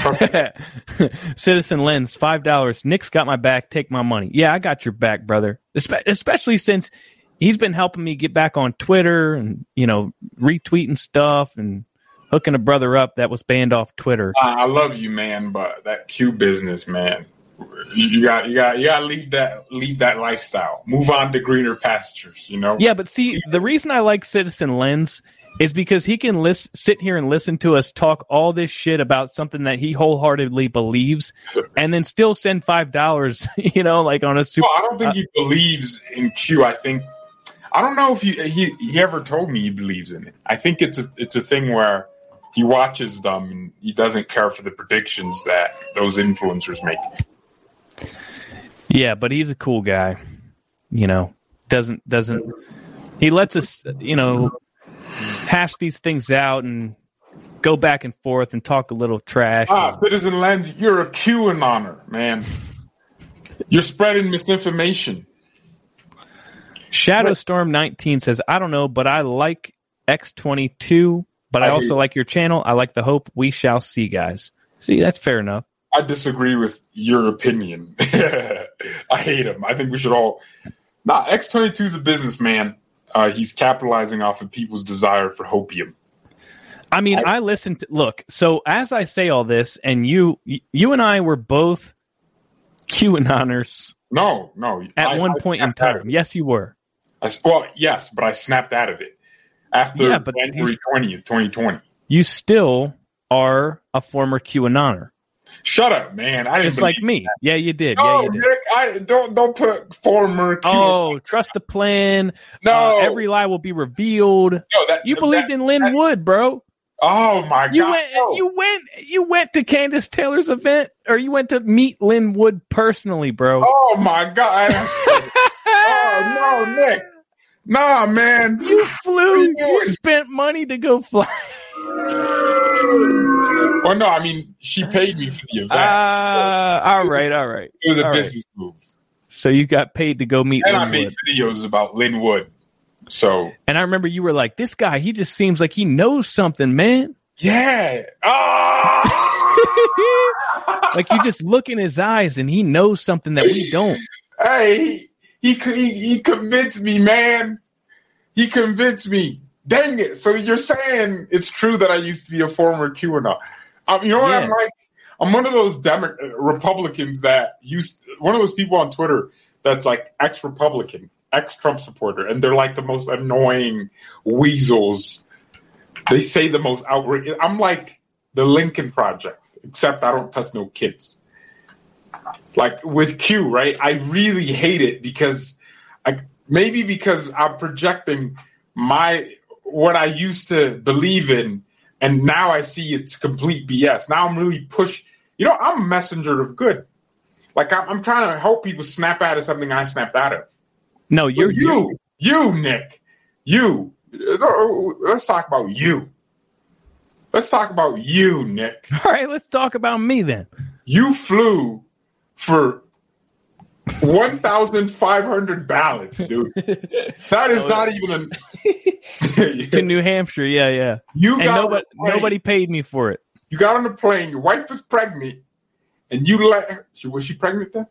S4: trust.
S3: Citizen Lens, five dollars. Nick's got my back. Take my money. Yeah, I got your back, brother. Espe- especially since he's been helping me get back on Twitter and you know retweeting stuff and hooking a brother up that was banned off Twitter.
S4: I love you, man, but that Q business, man. You got you got you got to leave that leave that lifestyle. Move on to greener pastures. You know.
S3: Yeah, but see, the reason I like Citizen Lens is because he can list, sit here and listen to us talk all this shit about something that he wholeheartedly believes, and then still send five dollars. You know, like on a super.
S4: Well, I don't think he believes in Q. I think I don't know if he, he he ever told me he believes in it. I think it's a it's a thing where he watches them and he doesn't care for the predictions that those influencers make.
S3: Yeah, but he's a cool guy. You know, doesn't doesn't he lets us you know hash these things out and go back and forth and talk a little trash.
S4: Ah, Citizen Lens, you're a QAnoner, man. You're spreading misinformation.
S3: Shadowstorm 19 says, I don't know, but I like X22, but I,
S4: I
S3: also like your channel. I like the hope we shall see, guys. See, that's fair enough.
S4: I disagree with your opinion. I hate him. I think we should all. Nah, X22 is a businessman. Uh, he's capitalizing off of people's desire for hopium.
S3: I mean, I listened to look. So as I say all this, and you, you and I were both QAnoners
S4: No, no.
S3: at
S4: I-
S3: one
S4: I
S3: point in time. Yes, you were.
S4: I well, yes, but I snapped out of it after
S3: Yeah, but
S4: January
S3: he's-
S4: twentieth, twenty twenty.
S3: You still are a former QAnoner,
S4: Shut up, man! I
S3: just like me. Yeah, you did.
S4: that.
S3: yeah, you did.
S4: Nick, I don't don't put former. Q-
S3: Oh, trust the plan.
S4: no,
S3: Uh, every lie will be revealed.
S4: no, that
S3: You believed
S4: that-
S3: in Lin
S4: that-
S3: Wood, bro.
S4: Oh my
S3: You
S4: god!
S3: went.
S4: no.
S3: You went. You went to Candace Taylor's event, or you went to meet Lin Wood personally, bro.
S4: Oh my god! oh no, Nick! Nah, man.
S3: You flew.
S4: you
S3: You spent money to go fly.
S4: Well, no, I mean she paid me for the event.
S3: Ah, all right, all right.
S4: it was a
S3: all right.
S4: business move,
S3: So you got paid to go meet
S4: and I made videos about Lin Wood. So
S3: And I remember you were like, "This guy, he just seems like he knows something, man."
S4: yeah. Ah!
S3: like you just look in his eyes, and he knows something that we don't.
S4: Hey, he, he he convinced me, man. He convinced me. Dang it! So you're saying it's true that I used to be a former QAnon? Um, you know what I'm like? I'm one of those Demo- uh, Republicans that used one of those people on Twitter that's like ex-Republican, ex-Trump supporter, and they're like the most annoying weasels. They say the most outrageous. I'm like the Lincoln Project, except I don't touch no kids like with Q, right? I really hate it because I maybe because I'm projecting my what I used to believe in, and now I see it's complete BS. Now I'm really push. You know, I'm a messenger of good. Like I'm, I'm trying to help people snap out of something I snapped out of.
S3: No, you're
S4: But you, you, Nick, you. Uh, let's talk about you. Let's talk about you, Nick.
S3: All right, let's talk about me then.
S4: you flew for 1,500 ballots, dude. That is not even
S3: To. New Hampshire, yeah, yeah.
S4: you
S3: And
S4: got
S3: nobody,
S4: a
S3: nobody paid me for it.
S4: You got on the plane. Your wife was pregnant, and you let. She was she pregnant then?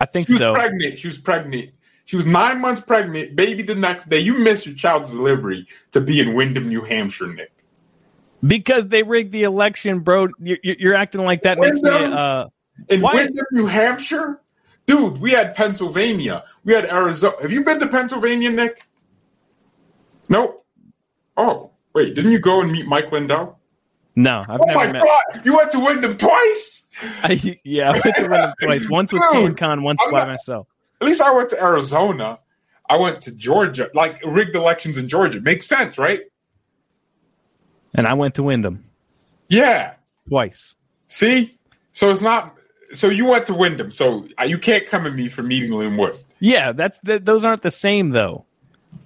S3: I think
S4: She was
S3: so.
S4: pregnant. She was pregnant. She was nine months pregnant. Baby, the next day. You missed your child's delivery to be in Windham, New Hampshire, Nick.
S3: Because they rigged the election, bro. You're, you're acting like that makes me. Uh,
S4: In
S3: Why-
S4: Windham, New Hampshire, dude. We had Pennsylvania. We had Arizona. Have you been to Pennsylvania, Nick? Nope. Oh, wait. Didn't you go and meet Mike Lindell?
S3: no, I've
S4: Oh my
S3: met.
S4: God! You went to Windham twice.
S3: I, yeah, I went to Windham twice. Once with
S4: Dude,
S3: CanCon, once
S4: I'm
S3: by
S4: not-
S3: myself.
S4: At least I went to Arizona. I went to Georgia. Like rigged elections in Georgia makes sense, right?
S3: And I went to Windham
S4: Yeah.
S3: twice.
S4: See, so it's not. So you went to Windham. So uh, you can't come at me for meeting Lin Wood.
S3: Yeah, that's th- those aren't the same though.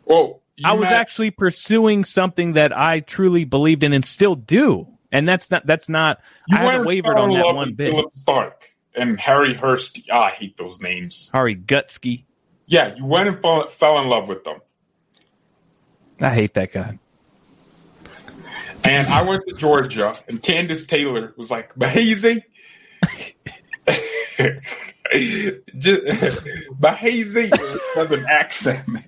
S4: Well,
S3: I was
S4: met-
S3: actually pursuing something that I truly believed in and still do. And that's not that's not
S4: you
S3: I haven't wavered on
S4: in
S3: that
S4: love
S3: one
S4: with
S3: bit.
S4: Philip Stark and Harry Hurst. Ah, I hate those names.
S3: Harry Gutsky.
S4: Yeah, you went and fell, fell in love with them.
S3: I hate that guy.
S4: And I went to Georgia, and Candace Taylor was like, Bahazy. Just, Bahazy with an accent, man.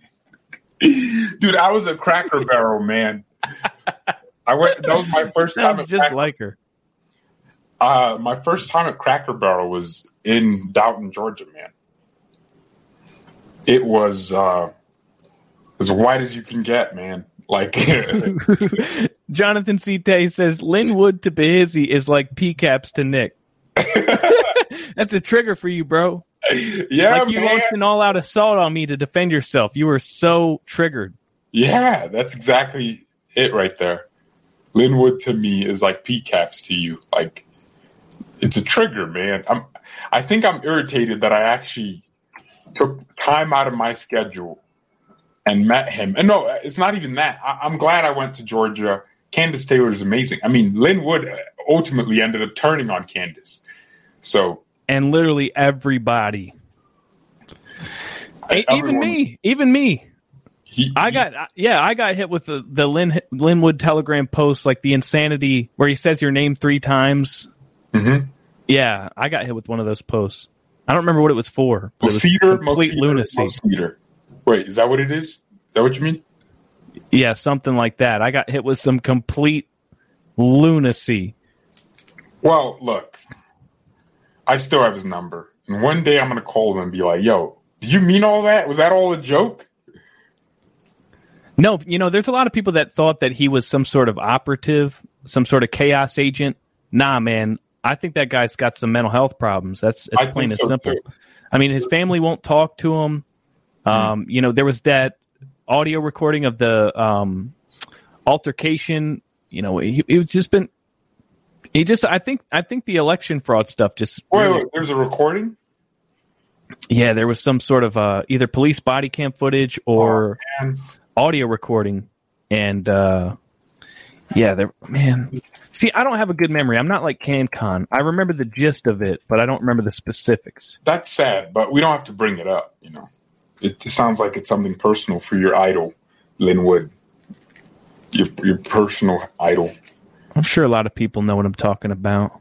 S4: Dude, I was a cracker barrel, man. I went. That was my first time. At
S3: just
S4: Cracker,
S3: like her.
S4: uh, my first time at Cracker Barrel was in Downton, Georgia, man. It was uh, as white as you can get, man. Like,
S3: Jonathan C. Tay says Lin Wood to Behizy is like PCAPs to Nick. That's a trigger for you, bro.
S4: yeah,
S3: like you
S4: man.
S3: launched an all-out assault on me to defend yourself. You were so triggered.
S4: Yeah, that's exactly it right there. Lin Wood to me is like PCAPs to you. Like, it's a trigger, man. I'm. I think I'm irritated that I actually took time out of my schedule and met him. And no, it's not even that. I, I'm glad I went to Georgia. Candace Taylor is amazing. I mean, Lin Wood ultimately ended up turning on Candace. So
S3: And literally everybody, E- even me, even me.
S4: he,
S3: I got yeah, I got hit with the the Lin, Linwood Telegram post like the insanity where he says your name three times.
S4: Mhm.
S3: Yeah, I got hit with one of those posts. I don't remember what it was for. But it was
S4: Cedar,
S3: complete lunacy.
S4: Cedar. Wait, is that what it is? Is that what you mean?
S3: Yeah, something like that. I got hit with some complete lunacy.
S4: Well, look, I still have his number, and one day I'm gonna call him and be like, "Yo, do you mean all that? Was that all a joke?"
S3: No, you know, there's a lot of people that thought that he was some sort of operative, some sort of chaos agent. Nah, man, I think that guy's got some mental health problems. That's it's plain and
S4: so,
S3: simple.
S4: too.
S3: I mean, his family won't talk to him. Um, you know, there was that audio recording of the um, altercation. You know, he, he was just been. He just, I think, I think the election fraud stuff just.
S4: Wait,
S3: really-
S4: wait, there's a recording.
S3: yeah, there was some sort of uh, either police body cam footage or
S4: Man,
S3: audio recording, and uh, yeah, there, man. See, I don't have a good memory. I'm not like CanCon. I remember the gist of it, but I don't remember the specifics.
S4: that's sad, but we don't have to bring it up. You know, it just sounds like it's something personal for your idol, Lin Wood. Your your personal idol.
S3: I'm sure a lot of people know what I'm talking about.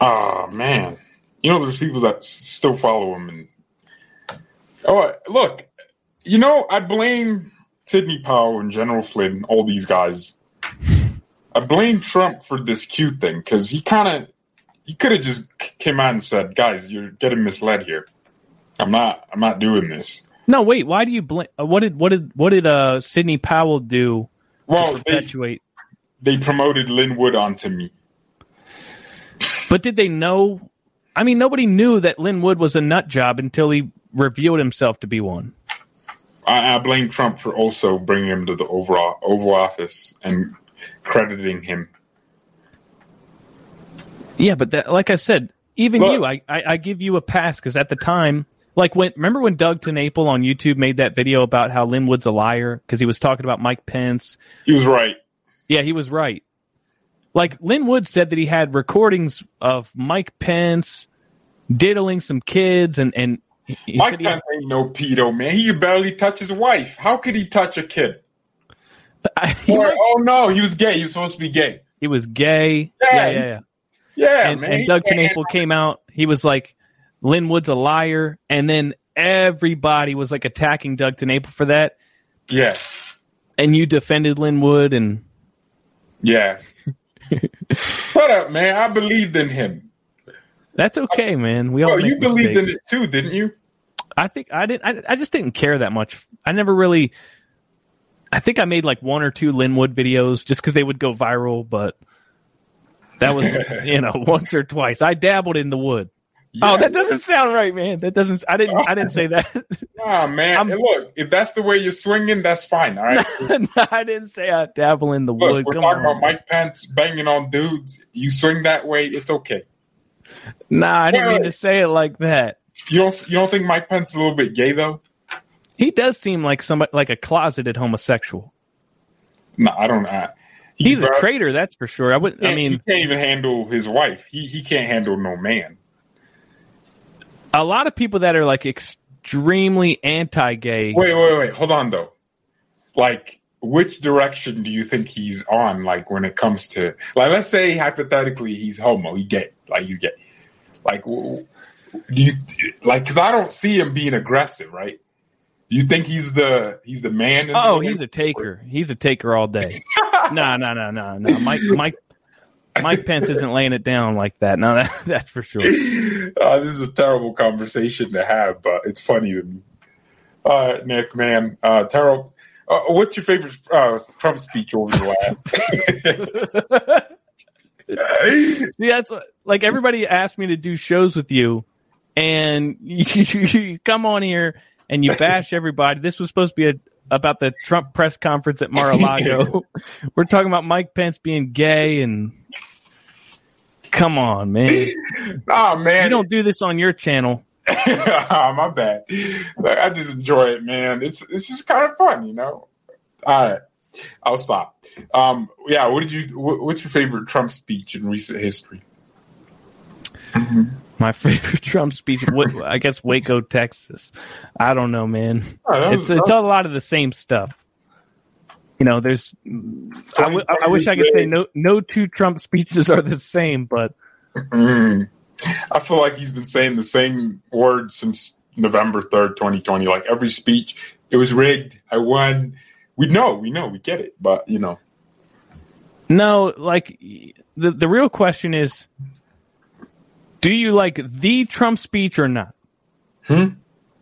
S4: Ah, man. You know, there's people that still follow him. And oh, look, you know, I blame Sidney Powell and General Flynn, all these guys. I blame Trump for this Q thing because he kind of he could have just came out and said, "Guys, you're getting misled here. I'm not. I'm not doing this."
S3: No, wait. Why do you blame? What did what did what did uh Sidney Powell do
S4: Well,
S3: perpetuate?
S4: They promoted Lin Wood onto me.
S3: But did they know? I mean, nobody knew that Lin Wood was a nut job until he revealed himself to be one.
S4: I, I blame Trump for also bringing him to the Oval, Oval Office and crediting him.
S3: Yeah, but that, like I said, even
S4: Look.
S3: you, I, I, I give you a pass because at the time, like when remember when Doug TenNapel on YouTube made that video about how Lin Wood's a liar because he was talking about Mike Pence.
S4: He was right.
S3: Yeah, he was right. Like Lin Wood said that he had recordings of Mike Pence diddling some kids, and and he
S4: Mike Pence ain't no pedo, man. He barely touch his wife. How could he touch a kid?
S3: he,
S4: Or,
S3: might-
S4: oh no, he was gay. He was supposed to be gay.
S3: he was gay.
S4: Yeah,
S3: Yeah, yeah, yeah.
S4: Yeah,
S3: and,
S4: man.
S3: and Doug
S4: can't
S3: came out. He was like, Lin Wood's a liar, and then everybody was like attacking Doug TenNapel for that.
S4: Yeah,
S3: And you defended Lin Wood, and
S4: yeah. Shut up, man. I believed in him.
S3: that's okay, man. We all
S4: you believed in it too, didn't you?
S3: I think I didn't. I, I just didn't care that much. I never really. I think I made like one or two Lin Wood videos just because they would go viral, but that was you know once or twice. I dabbled in the wood. Oh, that doesn't sound right, man. That doesn't. I didn't. I didn't say that.
S4: Nah, man. Look, if that's the way you're swinging, that's fine. All right.
S3: I didn't say I dabble in the
S4: Look,
S3: wood.
S4: we're
S3: Come
S4: talking
S3: on.
S4: about Mike Pence banging on dudes. You swing that way, it's okay.
S3: Nah, I didn't mean to say it like that.
S4: You don't. You don't think Mike Pence is a little bit gay though?
S3: He does seem like somebody like a closeted homosexual.
S4: No, I don't. Uh, he
S3: He's a traitor, that's for sure. I would. I mean, he
S4: can't even handle his wife. He he can't handle no man.
S3: A lot of people that are like extremely anti-gay.
S4: Wait, wait, wait. Hold on though. Like, which direction do you think he's on? Like, when it comes to like, let's say hypothetically he's homo, he gay, like he's gay. Like, do you like? Because I don't see him being aggressive, right? You think he's the he's the man? in
S3: Oh, he's a taker. He's a taker all day. no, no, no, no, no. Mike, Mike, Mike Pence isn't laying it down like that. No, that, that's for sure.
S4: Uh, this is a terrible conversation to have, but it's funny to me. Uh, Nick, man, uh, terrible. Uh, what's your favorite uh, Trump speech over the last?
S3: See, that's what, like everybody asked me to do shows with you, and you, you come on here and you bash everybody. This was supposed to be a, about the Trump press conference at Mar-a-Lago. We're talking about Mike Pence being gay, and come on, man.
S4: nah, man.
S3: You don't do this on your channel.
S4: oh, my bad. Like, I just enjoy it, man. It's it's just kind of fun, you know. All right, I'll stop. Um, yeah, what did you? What, what's your favorite Trump speech in recent history?
S3: My favorite Trump speech, Wa- I guess Waco, Texas. I don't know, man.
S4: Oh, was-
S3: It's it's a lot of the same stuff. You know, there's. I, w- I wish I could say no. No two Trump speeches are the same, but
S4: Mm. I feel like he's been saying the same words since November third, twenty twenty. Like every speech, it was rigged. I won. We know, we know, we get it, but you know,
S3: no. Like the the real question is, do you like the Trump speech or not?
S4: Hmm?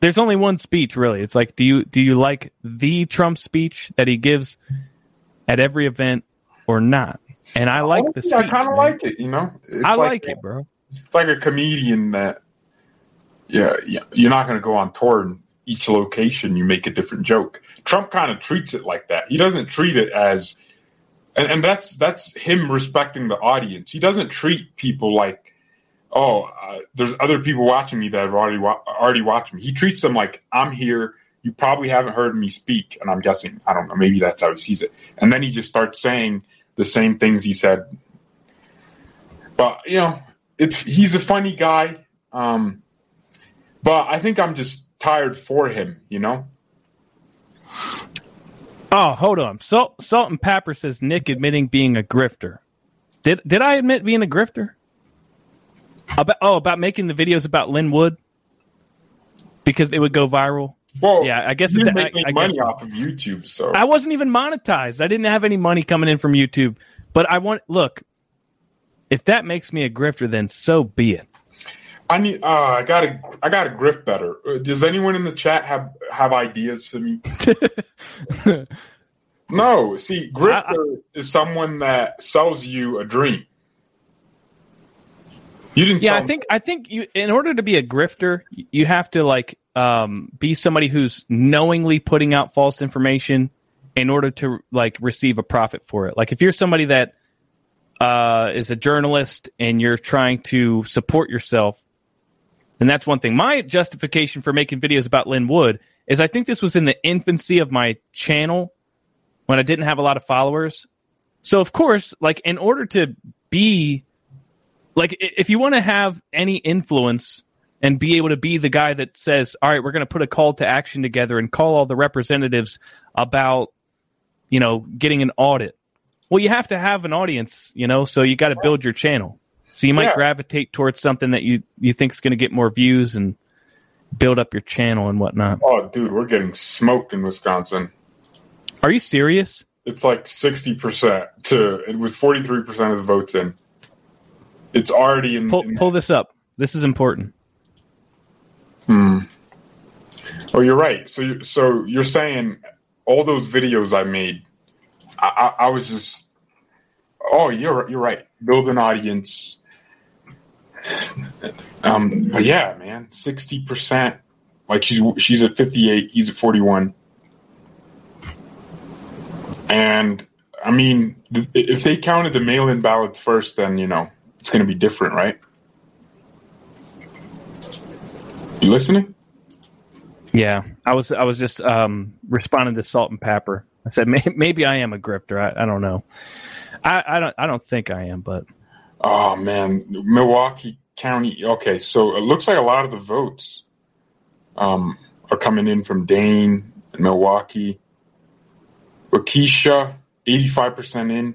S3: There's only one speech, really. It's like, do you do you like the Trump speech that he gives at every event or not? And I like the speech.
S4: I kind of like it. You know, it's
S3: I like it, bro.
S4: It's like a comedian that, yeah, yeah you're not going to go on tour and each location you make a different joke. Trump kind of treats it like that. He doesn't treat it as, and, and that's that's him respecting the audience. He doesn't treat people like, oh, uh, there's other people watching me that have already wa- already watched me. He treats them like I'm here. You probably haven't heard me speak, and I'm guessing I don't know. Maybe that's how he sees it. And then he just starts saying the same things he said. But you know, it's he's a funny guy. Um, but I think I'm just tired for him. You know.
S3: Oh, hold on. Salt, Salt and Pepper says Nick admitting being a grifter. Did did I admit being a grifter? About oh, about making the videos about Lin Wood because they would go viral.
S4: Well,
S3: yeah, I guess
S4: you
S3: that-
S4: make,
S3: I- I
S4: money
S3: guess-
S4: off of YouTube, so
S3: I wasn't even monetized. I didn't have any money coming in from YouTube. But I want look. If that makes me a grifter, then so be it.
S4: I need. Uh, I gotta. I gotta grift better. Uh, Does anyone in the chat have have ideas for me? no. See, grifter is someone that sells you a dream. You didn't.
S3: Yeah, I think I think you in order to be a grifter, you have to like um, be somebody who's knowingly putting out false information in order to like receive a profit for it. Like if you're somebody that uh, is a journalist and you're trying to support yourself, and that's one thing. My justification for making videos about Lin Wood is I think this was in the infancy of my channel when I didn't have a lot of followers. So of course, like in order to be like if you want to have any influence and be able to be the guy that says, "All right, we're going to put a call to action together and call all the representatives about you know getting an audit." Well, you have to have an audience, you know, so you got to build your channel. So you might
S4: Yeah.
S3: gravitate towards something that you you think is going to get more views and build up your channel and whatnot.
S4: Oh, dude, we're getting smoked in Wisconsin.
S3: Are you serious?
S4: It's like sixty percent to with forty three percent of the votes in. It's already in.
S3: Pull
S4: in-
S3: pull this up. This is important.
S4: Hmm. Oh, you're right. So, you, so you're saying all those videos I made, I, I, I was just. Oh, you're you're right. Build an audience. Um, but yeah, man, sixty percent. Like she's she's at fifty eight. He's at forty one. And I mean, if they counted the mail in ballots first, then you know it's going to be different, right? You listening?
S3: Yeah, I was I was just um, responding to Salt and Pepper. I said may, maybe I am a grifter. I, I don't know. I, I don't I don't think I am, but
S4: Oh man, Milwaukee County. Okay, so it looks like a lot of the votes um, are coming in from Dane and Milwaukee. Waukesha, eighty-five percent in.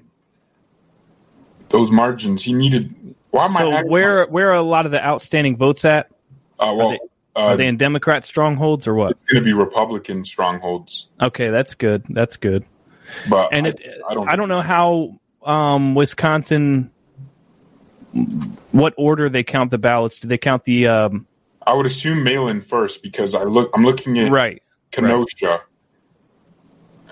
S4: Those margins, he needed. Why am
S3: so
S4: I?
S3: where where are a lot of the outstanding votes at?
S4: Uh, well,
S3: are they,
S4: uh,
S3: are they in Democrat strongholds or what?
S4: it's going to be Republican strongholds,
S3: Okay, that's good. That's good.
S4: but
S3: And
S4: I,
S3: it,
S4: I don't.
S3: I don't know how um, Wisconsin, what order they count the ballots. Do they count the um,
S4: I would assume mail-in first because I look. I'm looking at
S3: right?
S4: Kenosha.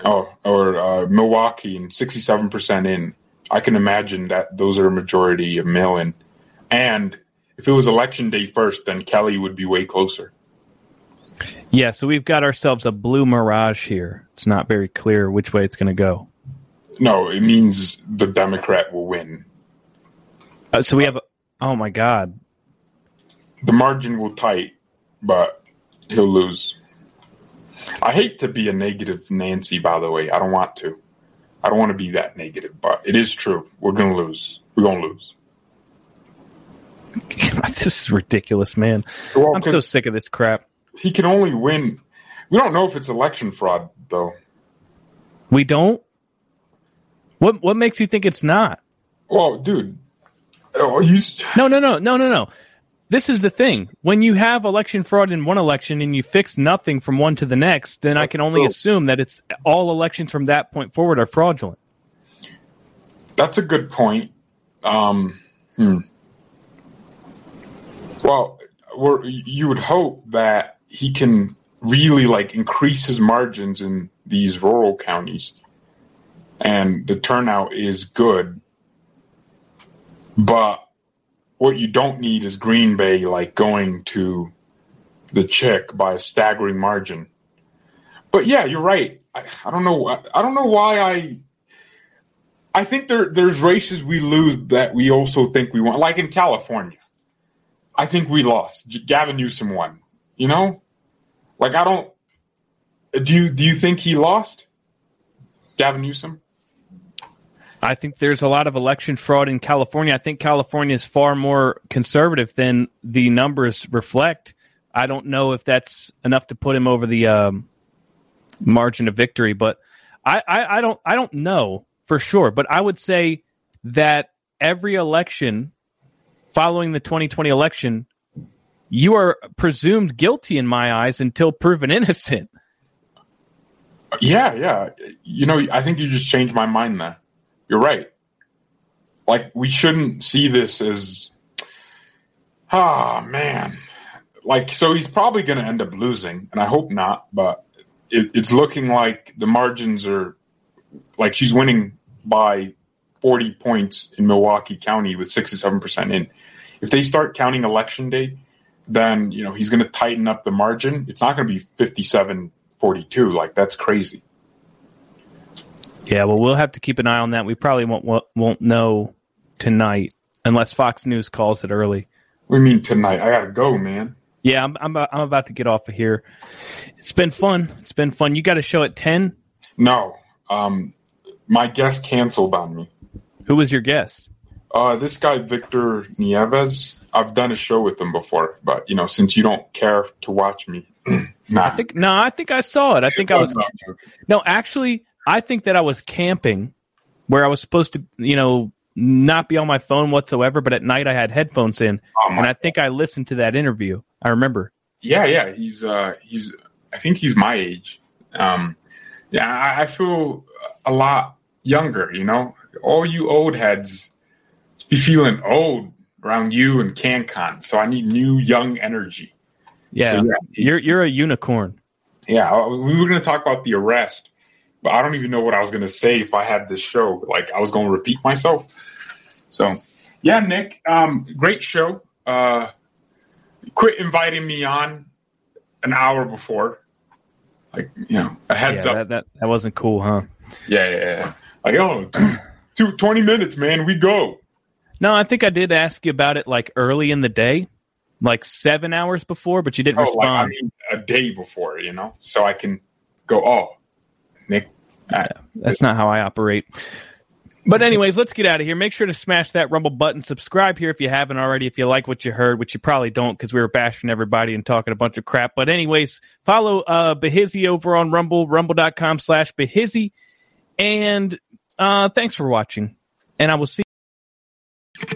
S4: Oh, or uh, Milwaukee and 67% in. I can imagine that those are a majority of mail in. And if it was election day first, then Kelly would be way closer.
S3: Yeah, so we've got ourselves a blue mirage here. It's not very clear which way it's going to go.
S4: No, it means the Democrat will win.
S3: Uh, so we have, oh my God.
S4: The margin will tight, but he'll lose. I hate to be a negative Nancy, by the way. I don't want to. I don't want to be that negative, but it is true. We're going to lose. We're going to lose.
S3: this is ridiculous, man. Well, I'm so sick of this crap.
S4: He can only win. We don't know if it's election fraud, though.
S3: We don't. What What makes you think it's not?
S4: Well, dude. Oh, you...
S3: No, no, no, no, no, no. This is the thing. When you have election fraud in one election and you fix nothing from one to the next, then I can only assume that it's all elections from that point forward are fraudulent.
S4: That's a good point. Um, hmm. Well, you would hope that he can really like increase his margins in these rural counties, and the turnout is good. But what you don't need is Green Bay like going to the check by a staggering margin. But yeah, you're right. I, I don't know. I don't know why I. I think there there's races we lose that we also think we want. Like in California, I think we lost. Gavin Newsom won. You know, like I don't. Do you do you think he lost? Gavin Newsom.
S3: I think there's a lot of election fraud in California. I think California is far more conservative than the numbers reflect. I don't know if that's enough to put him over the um, margin of victory, but I, I, I don't I don't know for sure. But I would say that every election following the 2020 election, you are presumed guilty in my eyes until proven innocent.
S4: Yeah, yeah. You know, I think you just changed my mind there you're right. Like we shouldn't see this as, ah, man. Like so, he's probably going to end up losing, and I hope not. But it, it's looking like the margins are like she's winning by 40 points in Milwaukee County with 67% in. If they start counting election day, then you know he's going to tighten up the margin. It's not going to be 57 42. Like that's crazy.
S3: Yeah, well, we'll have to keep an eye on that. We probably won't won't know tonight unless Fox News calls it early.
S4: We mean tonight. I gotta go, man.
S3: Yeah, I'm I'm, I'm about to get off of here. It's been fun. It's been fun. You got a show at ten?
S4: No, um, my guest canceled on me.
S3: Who was your guest?
S4: Uh, this guy Victor Nieves. I've done a show with him before, but you know, since you don't care to watch me, nah.
S3: I think no, I think I saw it. I think I was no, actually, I think that I was camping where I was supposed to, you know, not be on my phone whatsoever, but at night I had headphones in, oh and I think I listened to that interview. I remember.
S4: Yeah, yeah, he's uh, he's. I think he's my age. Um, yeah, I, I feel a lot younger. You know, all you old heads be feeling old around you and CanCon. So I need new, young energy.
S3: Yeah, so, yeah you're you're a unicorn.
S4: Yeah, we were going to talk about the arrest but I don't even know what I was going to say if I had this show. Like I was going to repeat myself. So, yeah, Nick, um, great show. Uh, quit inviting me on an hour before. Like, you know, a heads
S3: yeah,
S4: up.
S3: That, that, that, wasn't cool, huh?
S4: Yeah, yeah, yeah. Like, oh, two, 20 minutes, man, we go.
S3: No, I think I did ask you about it like early in the day, like seven hours before, but you didn't oh, respond. Like, I mean,
S4: a day before, you know, so I can go, oh,
S3: That's not how I operate. But anyways, let's get out of here. Make sure to smash that Rumble button. Subscribe here if you haven't already. If you like what you heard, which you probably don't because we were bashing everybody and talking a bunch of crap. But anyways, follow uh Behizy over on Rumble, rumble.com slash Behizy. And uh thanks for watching. And I will see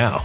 S6: now.